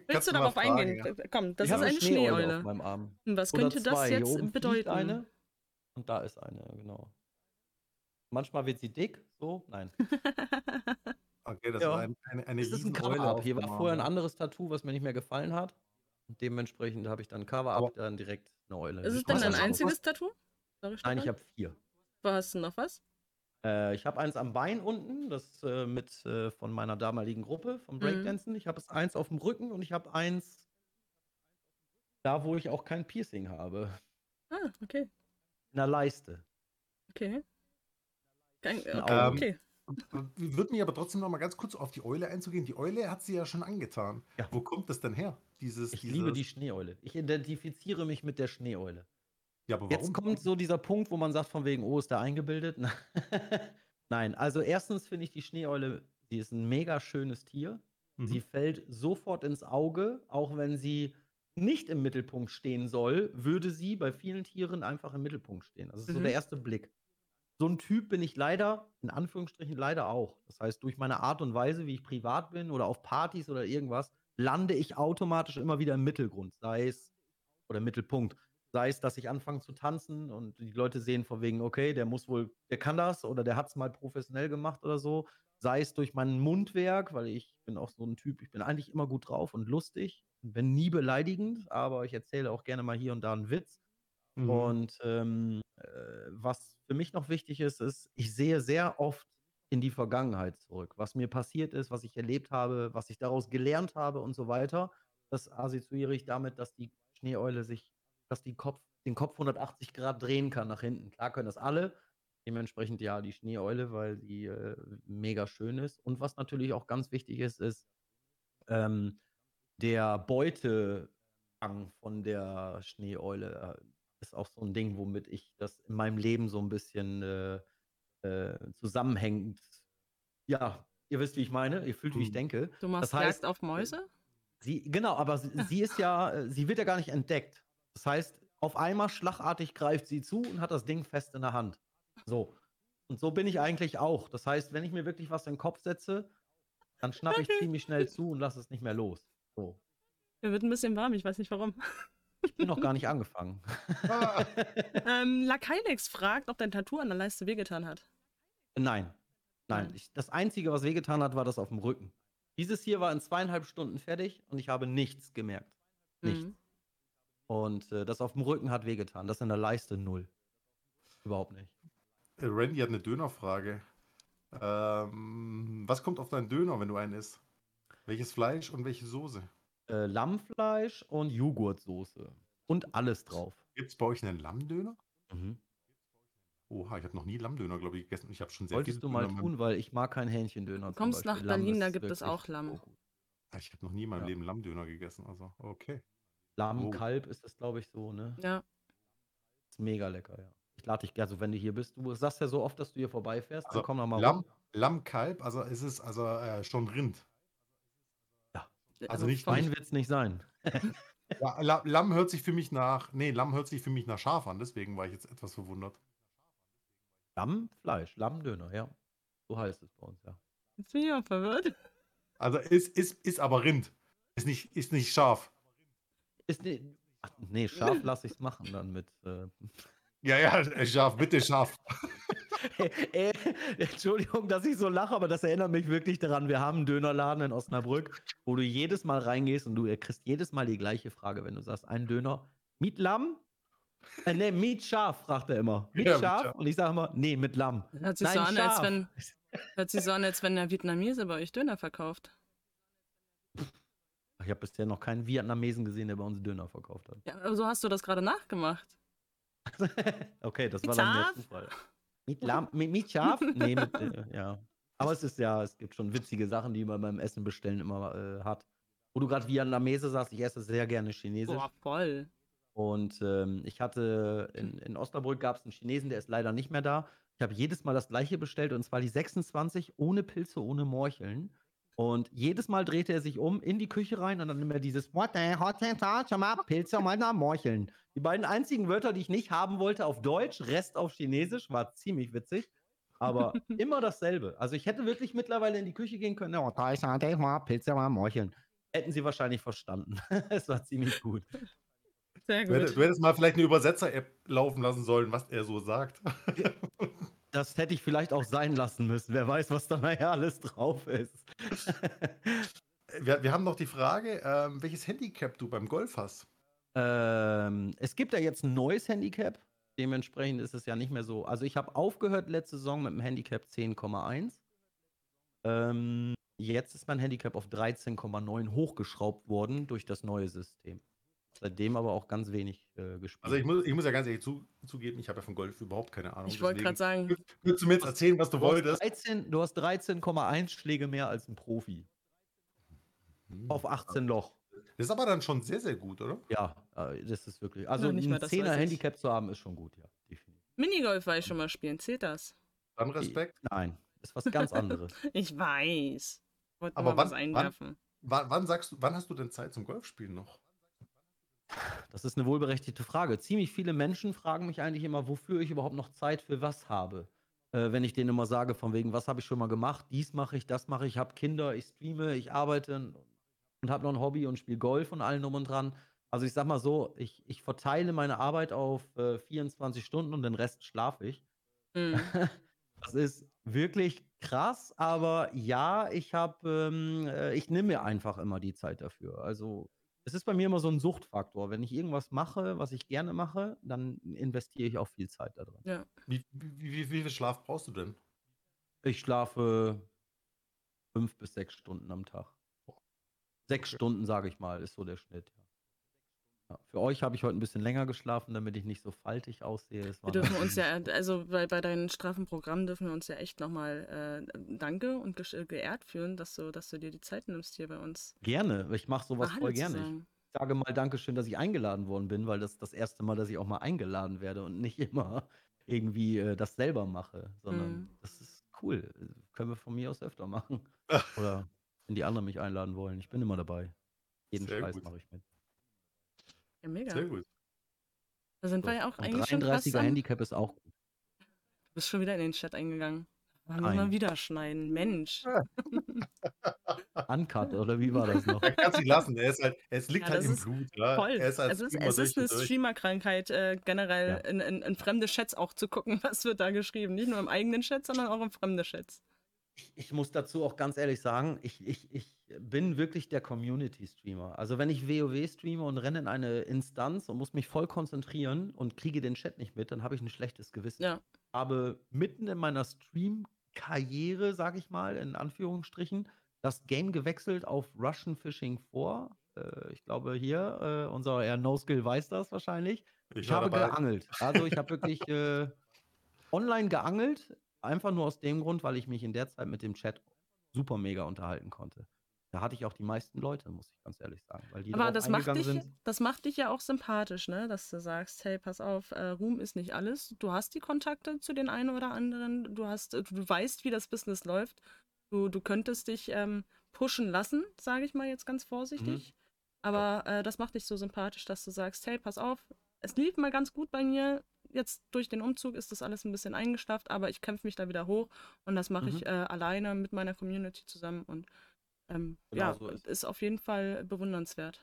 Willst du darauf fragen, eingehen? ja. Komm, das ich ist eine auf Schneeeule. meinem Arm. Und was Oder könnte das zwei. Hier jetzt bedeuten? eine und da ist eine, genau. Manchmal wird sie dick, so, nein. Okay, das Ja. war ein, eine, eine Das ist ein Cover-Up. Hier war vorher ein anderes Tattoo, was mir nicht mehr gefallen hat. Und dementsprechend habe ich dann ein Cover-Up, dann direkt eine Eule. ist es denn auch. einziges Tattoo? Sorry, Nein, ich habe vier. Hast du noch was? Äh, ich habe eins am Bein unten, das äh, mit äh, von meiner damaligen Gruppe vom Mhm. Breakdancen. Ich habe es eins auf dem Rücken und ich habe eins da, wo ich auch kein Piercing habe. Ah, okay. In der Leiste. Okay. Kein, Ein okay, Auge. okay. Würde mich aber trotzdem noch mal ganz kurz auf die Eule einzugehen. Die Eule hat sie ja schon angetan. Ja. Wo kommt das denn her? Dieses, Ich dieses, liebe die Schneeeule. Ich identifiziere mich mit der Schneeeule. Ja, aber warum? Jetzt kommt so dieser Punkt, wo man sagt, von wegen, oh, ist der eingebildet? Nein, also erstens finde ich die Schneeeule, sie ist ein mega schönes Tier. Mhm. Sie fällt sofort ins Auge, auch wenn sie nicht im Mittelpunkt stehen soll, würde sie bei vielen Tieren einfach im Mittelpunkt stehen. Das ist so Mhm. der erste Blick. So ein Typ bin ich leider, in Anführungsstrichen leider auch. Das heißt, durch meine Art und Weise, wie ich privat bin oder auf Partys oder irgendwas, lande ich automatisch immer wieder im Mittelgrund. Sei es, oder Mittelpunkt. Sei es, dass ich anfange zu tanzen und die Leute sehen von wegen, okay, der muss wohl, der kann das oder der hat es mal professionell gemacht oder so. Sei es durch mein Mundwerk, weil ich bin auch so ein Typ, ich bin eigentlich immer gut drauf und lustig bin nie beleidigend, aber ich erzähle auch gerne mal hier und da einen Witz. Mhm. Und ähm, äh, was für mich noch wichtig ist, ist, ich sehe sehr oft in die Vergangenheit zurück, was mir passiert ist, was ich erlebt habe, was ich daraus gelernt habe und so weiter. Das assoziiere ich damit, dass die Schneeeule sich, dass die Kopf, den Kopf 180 Grad drehen kann nach hinten. Klar können das alle. Dementsprechend ja die Schneeeule, weil die äh, mega schön ist. Und was natürlich auch ganz wichtig ist, ist ähm, der Beutefang von der Schneeeule. Ist auch so ein Ding, womit ich das in meinem Leben so ein bisschen äh, äh, zusammenhängend. Ja, ihr wisst, wie ich meine. Ihr fühlt, wie ich Mhm. denke. Du machst Das heißt, Jagd auf Mäuse? Sie, genau, aber sie, sie ist ja, äh, sie wird ja gar nicht entdeckt. Das heißt, auf einmal schlagartig greift sie zu und hat das Ding fest in der Hand. So. Und so bin ich eigentlich auch. Das heißt, wenn ich mir wirklich was in den Kopf setze, dann schnappe ich ziemlich schnell zu und lasse es nicht mehr los. So. Mir wird ein bisschen warm, ich weiß nicht warum. Ich bin noch gar nicht angefangen. Ah, Ähm, Lakailex fragt, ob dein Tattoo an der Leiste wehgetan hat. Nein. Nein. Ich, das Einzige, was wehgetan hat, war das auf dem Rücken. Dieses hier war in zweieinhalb Stunden fertig und ich habe nichts gemerkt. Nichts. Mhm. Und äh, das auf dem Rücken hat wehgetan. Das in der Leiste null. Überhaupt nicht. Äh, Randy hat eine Dönerfrage. Ähm, was kommt auf deinen Döner, wenn du einen isst? Welches Fleisch und welche Soße? Äh, Lammfleisch und Joghurtsoße. Und alles drauf. Gibt es bei euch einen Lammdöner? Mhm. Oha, ich habe noch nie Lammdöner, glaube ich, gegessen. Ich habe schon sehr Solltest viele du mal Döner tun, weil ich mag keinen Hähnchendöner. zum kommst nach. Lamm Berlin, da gibt es auch Lamm. Ah, Ich habe noch nie in meinem Ja. Leben Lammdöner gegessen. Also, okay. Lamm, Oh. Kalb ist das, glaube ich, so, ne? Ja. Ist mega lecker, ja. Ich lade dich, also wenn du hier bist, du sagst ja so oft, dass du hier vorbeifährst, Also, dann komm doch mal Lamm, rum. Lammkalb, also ist es also äh, schon Rind. Also nicht vom- Wein wird es nicht sein. Ja, La Lamm hört sich für mich nach, nee, Lamm hört sich für mich nach Schaf an, deswegen war ich jetzt etwas verwundert. Lammfleisch, Lammdöner, ja. So heißt es bei uns, ja. Jetzt bin ich auch verwirrt. Also ist, ist, ist aber Rind. Ist nicht, ist nicht scharf. Ist ne, ach, nee, scharf lasse ich es machen dann mit. Äh, Ja, ja, scharf, bitte scharf. äh, Entschuldigung, dass ich so lache, aber das erinnert mich wirklich daran. Wir haben einen Dönerladen in Osnabrück, wo du jedes Mal reingehst und du kriegst jedes Mal die gleiche Frage, wenn du sagst, ein Döner mit Lamm? Äh, nee, mit Schaf, fragt er immer. Mit Ja, mit. Und ich sage immer, nee, mit Lamm. Hört sich so Nein, an, als wenn, hört sich so an, als wenn der Vietnamese bei euch Döner verkauft. Ich habe bisher noch keinen Vietnamesen gesehen, der bei uns Döner verkauft hat. Ja, aber so hast du das gerade nachgemacht. okay, das Mit war dann Schaf? Zufall. Mit Lamm, mit, mit Schaf? Nee, mit, äh, ja. Aber es ist ja, es gibt schon witzige Sachen, die man beim Essen bestellen immer äh, hat. Wo du gerade Vietnamese sagst, ich esse sehr gerne Chinesisch. Boah, voll. Und ähm, ich hatte in, in Osnabrück gab es einen Chinesen, der ist leider nicht mehr da. Ich habe jedes Mal das gleiche bestellt und zwar die 26 ohne Pilze, ohne Morcheln. Und jedes Mal drehte er sich um in die Küche rein und dann immer dieses What the hot schon mal Pilze mal Morcheln. Die beiden einzigen Wörter, die ich nicht haben wollte, auf Deutsch, Rest auf Chinesisch, war ziemlich witzig. Aber immer dasselbe. Also ich hätte wirklich mittlerweile in die Küche gehen können. Oh, Pilze mal Morcheln. Hätten sie wahrscheinlich verstanden. es war ziemlich gut. Sehr gut. Du hättest, du hättest mal vielleicht eine Übersetzer-App laufen lassen sollen, was er so sagt. Das hätte ich vielleicht auch sein lassen müssen. Wer weiß, was da nachher alles drauf ist. wir, wir haben noch die Frage, ähm, welches Handicap du beim Golf hast. Ähm, es gibt ja jetzt ein neues Handicap. Dementsprechend ist es ja nicht mehr so. Also ich habe aufgehört letzte Saison mit dem Handicap 10,1. Ähm, jetzt ist mein Handicap auf 13,9 hochgeschraubt worden durch das neue System. Seitdem aber auch ganz wenig äh, gespielt. Also ich muss, ich muss ja ganz ehrlich zu, zugeben, ich habe ja von Golf überhaupt keine Ahnung. Ich wollte gerade sagen. Willst du mir jetzt erzählen, was du, du wolltest? 13, du hast 13,1 Schläge mehr als ein Profi. Hm. Auf 18 Loch. Das ist aber dann schon sehr, sehr gut, oder? Ja, äh, das ist wirklich. Also ja, ein 10er Handicap zu haben, ist schon gut, ja, definitiv. Minigolf war ich schon mal spielen, zählt das? Dann Respekt. Nein, ist was ganz anderes. ich weiß. Wollte aber wann, was einwerfen. Wann, wann, sagst du, wann hast du denn Zeit zum Golfspielen noch? Das ist eine wohlberechtigte Frage. Ziemlich viele Menschen fragen mich eigentlich immer, wofür ich überhaupt noch Zeit für was habe. Äh, wenn ich denen immer sage, von wegen, was habe ich schon mal gemacht, dies mache ich, das mache ich, habe Kinder, ich streame, ich arbeite und habe noch ein Hobby und spiele Golf und allen drum und dran. Also ich sag mal so, ich, ich verteile meine Arbeit auf äh, 24 Stunden und den Rest schlafe ich. Mhm. Das ist wirklich krass, aber ja, ich habe, ähm, äh, ich nehme mir einfach immer die Zeit dafür. Also es ist bei mir immer so ein Suchtfaktor. Wenn ich irgendwas mache, was ich gerne mache, dann investiere ich auch viel Zeit da drin. Ja. Wie, wie, wie, wie viel Schlaf brauchst du denn? Ich schlafe fünf bis sechs Stunden am Tag. Sechs okay. Stunden, sage ich mal, ist so der Schnitt. Ja, für euch habe ich heute ein bisschen länger geschlafen, damit ich nicht so faltig aussehe. wir dürfen uns ja, also bei, bei deinen straffen Programmen dürfen wir uns ja echt nochmal äh, danke und ge geehrt fühlen, dass du, dass du dir die Zeit nimmst hier bei uns. Gerne, ich mache sowas voll gerne. Ich sage mal Dankeschön, dass ich eingeladen worden bin, weil das ist das erste Mal, dass ich auch mal eingeladen werde und nicht immer irgendwie äh, das selber mache, sondern mhm. das ist cool. Können wir von mir aus öfter machen. Oder wenn die anderen mich einladen wollen. Ich bin immer dabei. Jeden Sehr Scheiß mache ich mit. Ja, mega. Sehr gut. Da sind so. wir ja auch eigentlich 33er schon Handicap ist auch gut. Du bist schon wieder in den Chat eingegangen. Da müssen wir wieder schneiden. Mensch. Uncut, oder wie war das noch? Er kann sich lassen. Er, ist halt, es liegt ja, halt im Blut. Ja. Voll. Es ist, es ist eine Streamer-Krankheit, äh, generell ja. in, in, in, fremde Chats auch zu gucken, was wird da geschrieben. Nicht nur im eigenen Chat, sondern auch in fremde Chats. Ich, ich muss dazu auch ganz ehrlich sagen, ich, ich, ich bin wirklich der Community-Streamer. Also wenn ich WoW streame und renne in eine Instanz und muss mich voll konzentrieren und kriege den Chat nicht mit, dann habe ich ein schlechtes Gewissen. Ja. Habe mitten in meiner Stream-Karriere, sage ich mal, in Anführungsstrichen, das Game gewechselt auf Russian Fishing 4. Äh, ich glaube hier, äh, unser Herr No-Skill weiß das wahrscheinlich. Ich, ich habe dabei. geangelt. Also ich habe wirklich äh, online geangelt, einfach nur aus dem Grund, weil ich mich in der Zeit mit dem Chat super mega unterhalten konnte. Da hatte ich auch die meisten Leute, muss ich ganz ehrlich sagen. Weil die Aber das macht, dich, sind. das macht dich ja auch sympathisch, ne? dass du sagst, hey, pass auf, äh, Ruhm ist nicht alles. Du hast die Kontakte zu den einen oder anderen, du, hast, äh, du weißt, wie das Business läuft. Du, du könntest dich ähm, pushen lassen, sage ich mal jetzt ganz vorsichtig. Mhm. Aber äh, das macht dich so sympathisch, dass du sagst, hey, pass auf, es lief mal ganz gut bei mir. Jetzt durch den Umzug ist das alles ein bisschen eingestafft, aber ich kämpfe mich da wieder hoch und das mache mhm. ich äh, alleine mit meiner Community zusammen und ähm, genau ja, so ist. ist auf jeden Fall bewundernswert.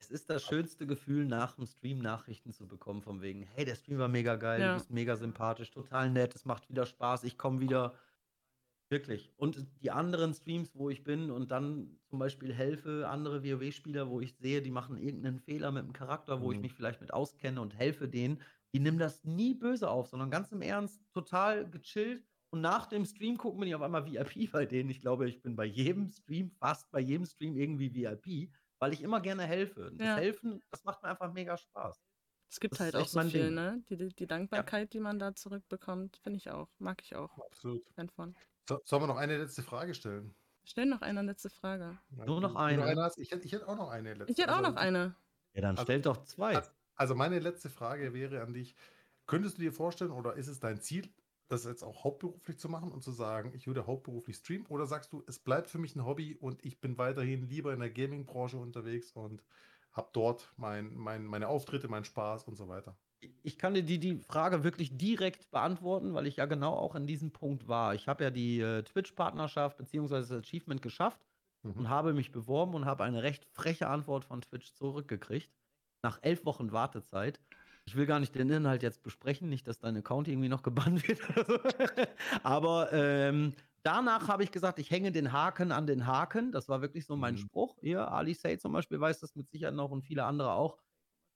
Es ist das schönste Gefühl, nach dem Stream Nachrichten zu bekommen, von wegen, hey, der Stream war mega geil, ja. du bist mega sympathisch, total nett, es macht wieder Spaß, ich komme wieder. Wirklich. Und die anderen Streams, wo ich bin und dann zum Beispiel helfe andere WoW-Spieler, wo ich sehe, die machen irgendeinen Fehler mit dem Charakter, wo mhm. ich mich vielleicht mit auskenne und helfe denen, die nehmen das nie böse auf, sondern ganz im Ernst, total gechillt und nach dem Stream gucken bin ich auf einmal VIP bei denen. Ich glaube, ich bin bei jedem Stream, fast bei jedem Stream irgendwie VIP, weil ich immer gerne helfe. Und ja. Das Helfen, das macht mir einfach mega Spaß. Es gibt das halt auch so viel, Ding. ne? Die, die Dankbarkeit, ja. die man da zurückbekommt, finde ich auch. Mag ich auch. Absolut. Fan So, sollen wir noch eine letzte Frage stellen? Stell noch eine letzte Frage. Nur noch eine. eine ich, hätte, ich hätte auch noch eine letzte. Ich hätte auch also, noch eine. Ja, dann also, stellt doch zwei. Also, Also meine letzte Frage wäre an dich, könntest du dir vorstellen oder ist es dein Ziel, das jetzt auch hauptberuflich zu machen und zu sagen, ich würde hauptberuflich streamen? Oder sagst du, es bleibt für mich ein Hobby und ich bin weiterhin lieber in der Gaming-Branche unterwegs und habe dort mein, mein, meine Auftritte, meinen Spaß und so weiter? Ich kann dir die, die Frage wirklich direkt beantworten, weil ich ja genau auch in diesem Punkt war. Ich habe ja die äh, Twitch-Partnerschaft bzw. das Achievement geschafft Mhm. und habe mich beworben und habe eine recht freche Antwort von Twitch zurückgekriegt. Nach elf Wochen Wartezeit. Ich will gar nicht den Inhalt jetzt besprechen, nicht, dass dein Account irgendwie noch gebannt wird. Aber ähm, danach habe ich gesagt, ich hänge den Haken an den Haken. Das war wirklich so mein Mhm. Spruch. Hier, Ali Say zum Beispiel weiß das mit Sicherheit noch und viele andere auch.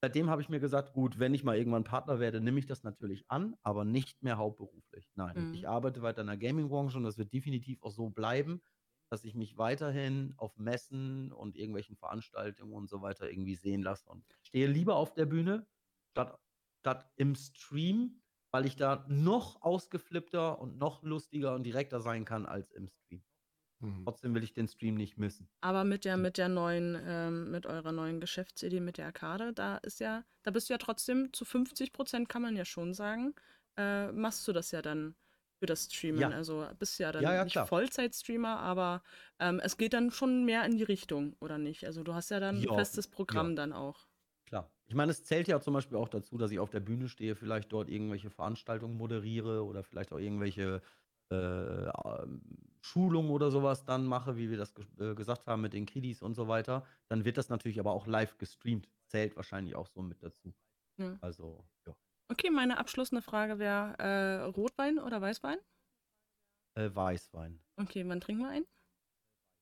Seitdem habe ich mir gesagt, gut, wenn ich mal irgendwann Partner werde, nehme ich das natürlich an, aber nicht mehr hauptberuflich. Nein, Mhm. ich arbeite weiter in der Gaming-Branche und das wird definitiv auch so bleiben, dass ich mich weiterhin auf Messen und irgendwelchen Veranstaltungen und so weiter irgendwie sehen lasse und stehe lieber auf der Bühne statt, statt im Stream, weil ich da noch ausgeflippter und noch lustiger und direkter sein kann als im Stream. Mhm. Trotzdem will ich den Stream nicht missen. Aber mit der, mit der neuen, ähm, mit eurer neuen Geschäftsidee, mit der Arcade, da ist ja, da bist du ja trotzdem zu 50 Prozent, kann man ja schon sagen, äh, machst du das ja dann für das Streamen. Ja. Also bist ja dann Ja, ja, nicht. Vollzeit-Streamer, aber ähm, es geht dann schon mehr in die Richtung, oder nicht? Also du hast ja dann ein festes Programm dann auch. Klar. Ich meine, es zählt ja zum Beispiel auch dazu, dass ich auf der Bühne stehe, vielleicht dort irgendwelche Veranstaltungen moderiere oder vielleicht auch irgendwelche äh, ähm, Schulungen oder sowas dann mache, wie wir das äh, gesagt haben mit den Kiddies und so weiter. Dann wird das natürlich aber auch live gestreamt. Zählt wahrscheinlich auch so mit dazu. Also, ja. Okay, meine abschließende Frage wäre äh, Rotwein oder Weißwein? Äh, Weißwein. Okay, wann trinken wir einen?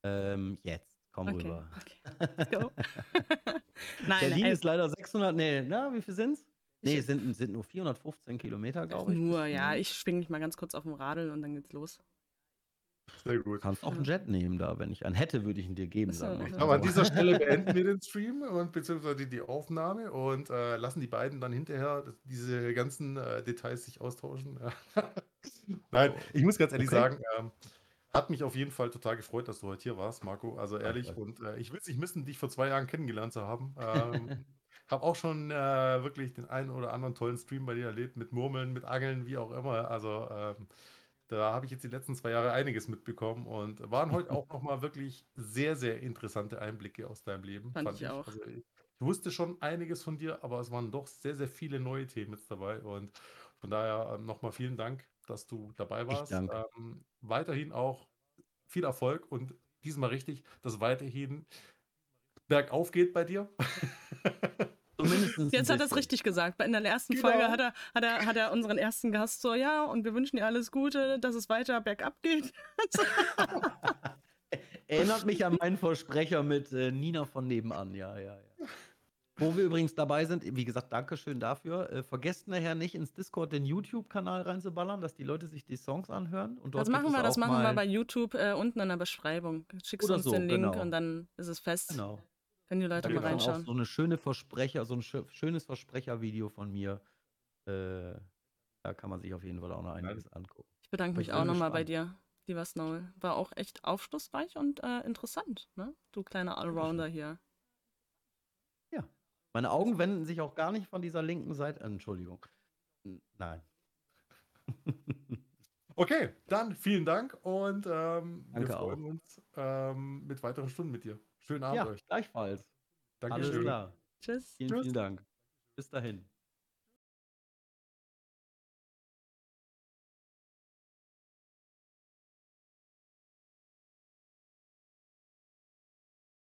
Ähm, jetzt, komm Okay, rüber. okay. Let's go. Nein, Berlin äh, ist leider 600, nee, na, wie viel sind's? Nee, es sind, sind nur 415 Kilometer, glaube ich. nur, ja, ich schwing mich mal ganz kurz auf dem Radl und dann geht's los. Sehr Du gut. kannst auch Ja. einen Jet nehmen da. Wenn ich einen hätte, würde ich ihn dir geben. Ach so, sagen ach mal Aber an dieser Stelle beenden wir den Stream und beziehungsweise die Aufnahme und äh, lassen die beiden dann hinterher diese ganzen äh, Details sich austauschen. Nein, ich muss ganz ehrlich Okay. sagen, ähm, hat mich auf jeden Fall total gefreut, dass du heute hier warst, Marco. Also ehrlich, Danke. und äh, ich will es nicht missen, dich vor zwei Jahren kennengelernt zu haben. Ähm, habe auch schon äh, wirklich den einen oder anderen tollen Stream bei dir erlebt, mit Murmeln, mit Angeln, wie auch immer. Also ähm, da habe ich jetzt die letzten zwei Jahre einiges mitbekommen und waren heute auch nochmal wirklich sehr, sehr interessante Einblicke aus deinem Leben. Fand ich auch. Also ich, ich wusste schon einiges von dir, aber es waren doch sehr, sehr viele neue Themen jetzt dabei. Und von daher ähm, nochmal vielen Dank, dass du dabei Ich warst. Ähm, weiterhin auch viel Erfolg und diesmal richtig, dass weiterhin bergauf geht bei dir. Jetzt hat er es richtig gesagt. In der ersten Genau. Folge hat er, hat, er, hat er unseren ersten Gast so, ja, und wir wünschen dir alles Gute, dass es weiter bergab geht. Erinnert mich an meinen Versprecher mit äh, Nina von nebenan. Ja, ja, ja. Wo wir übrigens dabei sind, wie gesagt, Dankeschön dafür. Äh, vergesst nachher nicht ins Discord den YouTube-Kanal reinzuballern, dass die Leute sich die Songs anhören. Und dort Das machen wir, das machen wir bei YouTube äh, unten in der Beschreibung. Schickst Oder uns so, den Link genau. und dann ist es fest. Genau. Können die Da Leute gibt mal dann auch reinschauen. so eine schöne Versprecher, so ein schö- schönes Versprechervideo von mir. Äh, da kann man sich auf jeden Fall auch noch einiges angucken. Ich bedanke mich ich auch nochmal bei dir, lieber Snow. War auch echt aufschlussreich und äh, interessant, ne? Du kleiner Allrounder hier. Meine Augen wenden sich auch gar nicht von dieser linken Seite. Entschuldigung. Nein. Okay, dann vielen Dank und ähm, wir freuen uns ähm, mit weiteren Stunden mit dir. Schönen Abend Ja, euch. gleichfalls. Alles Dankeschön. klar. Tschüss. Vielen, Tschüss. vielen Dank. Bis dahin.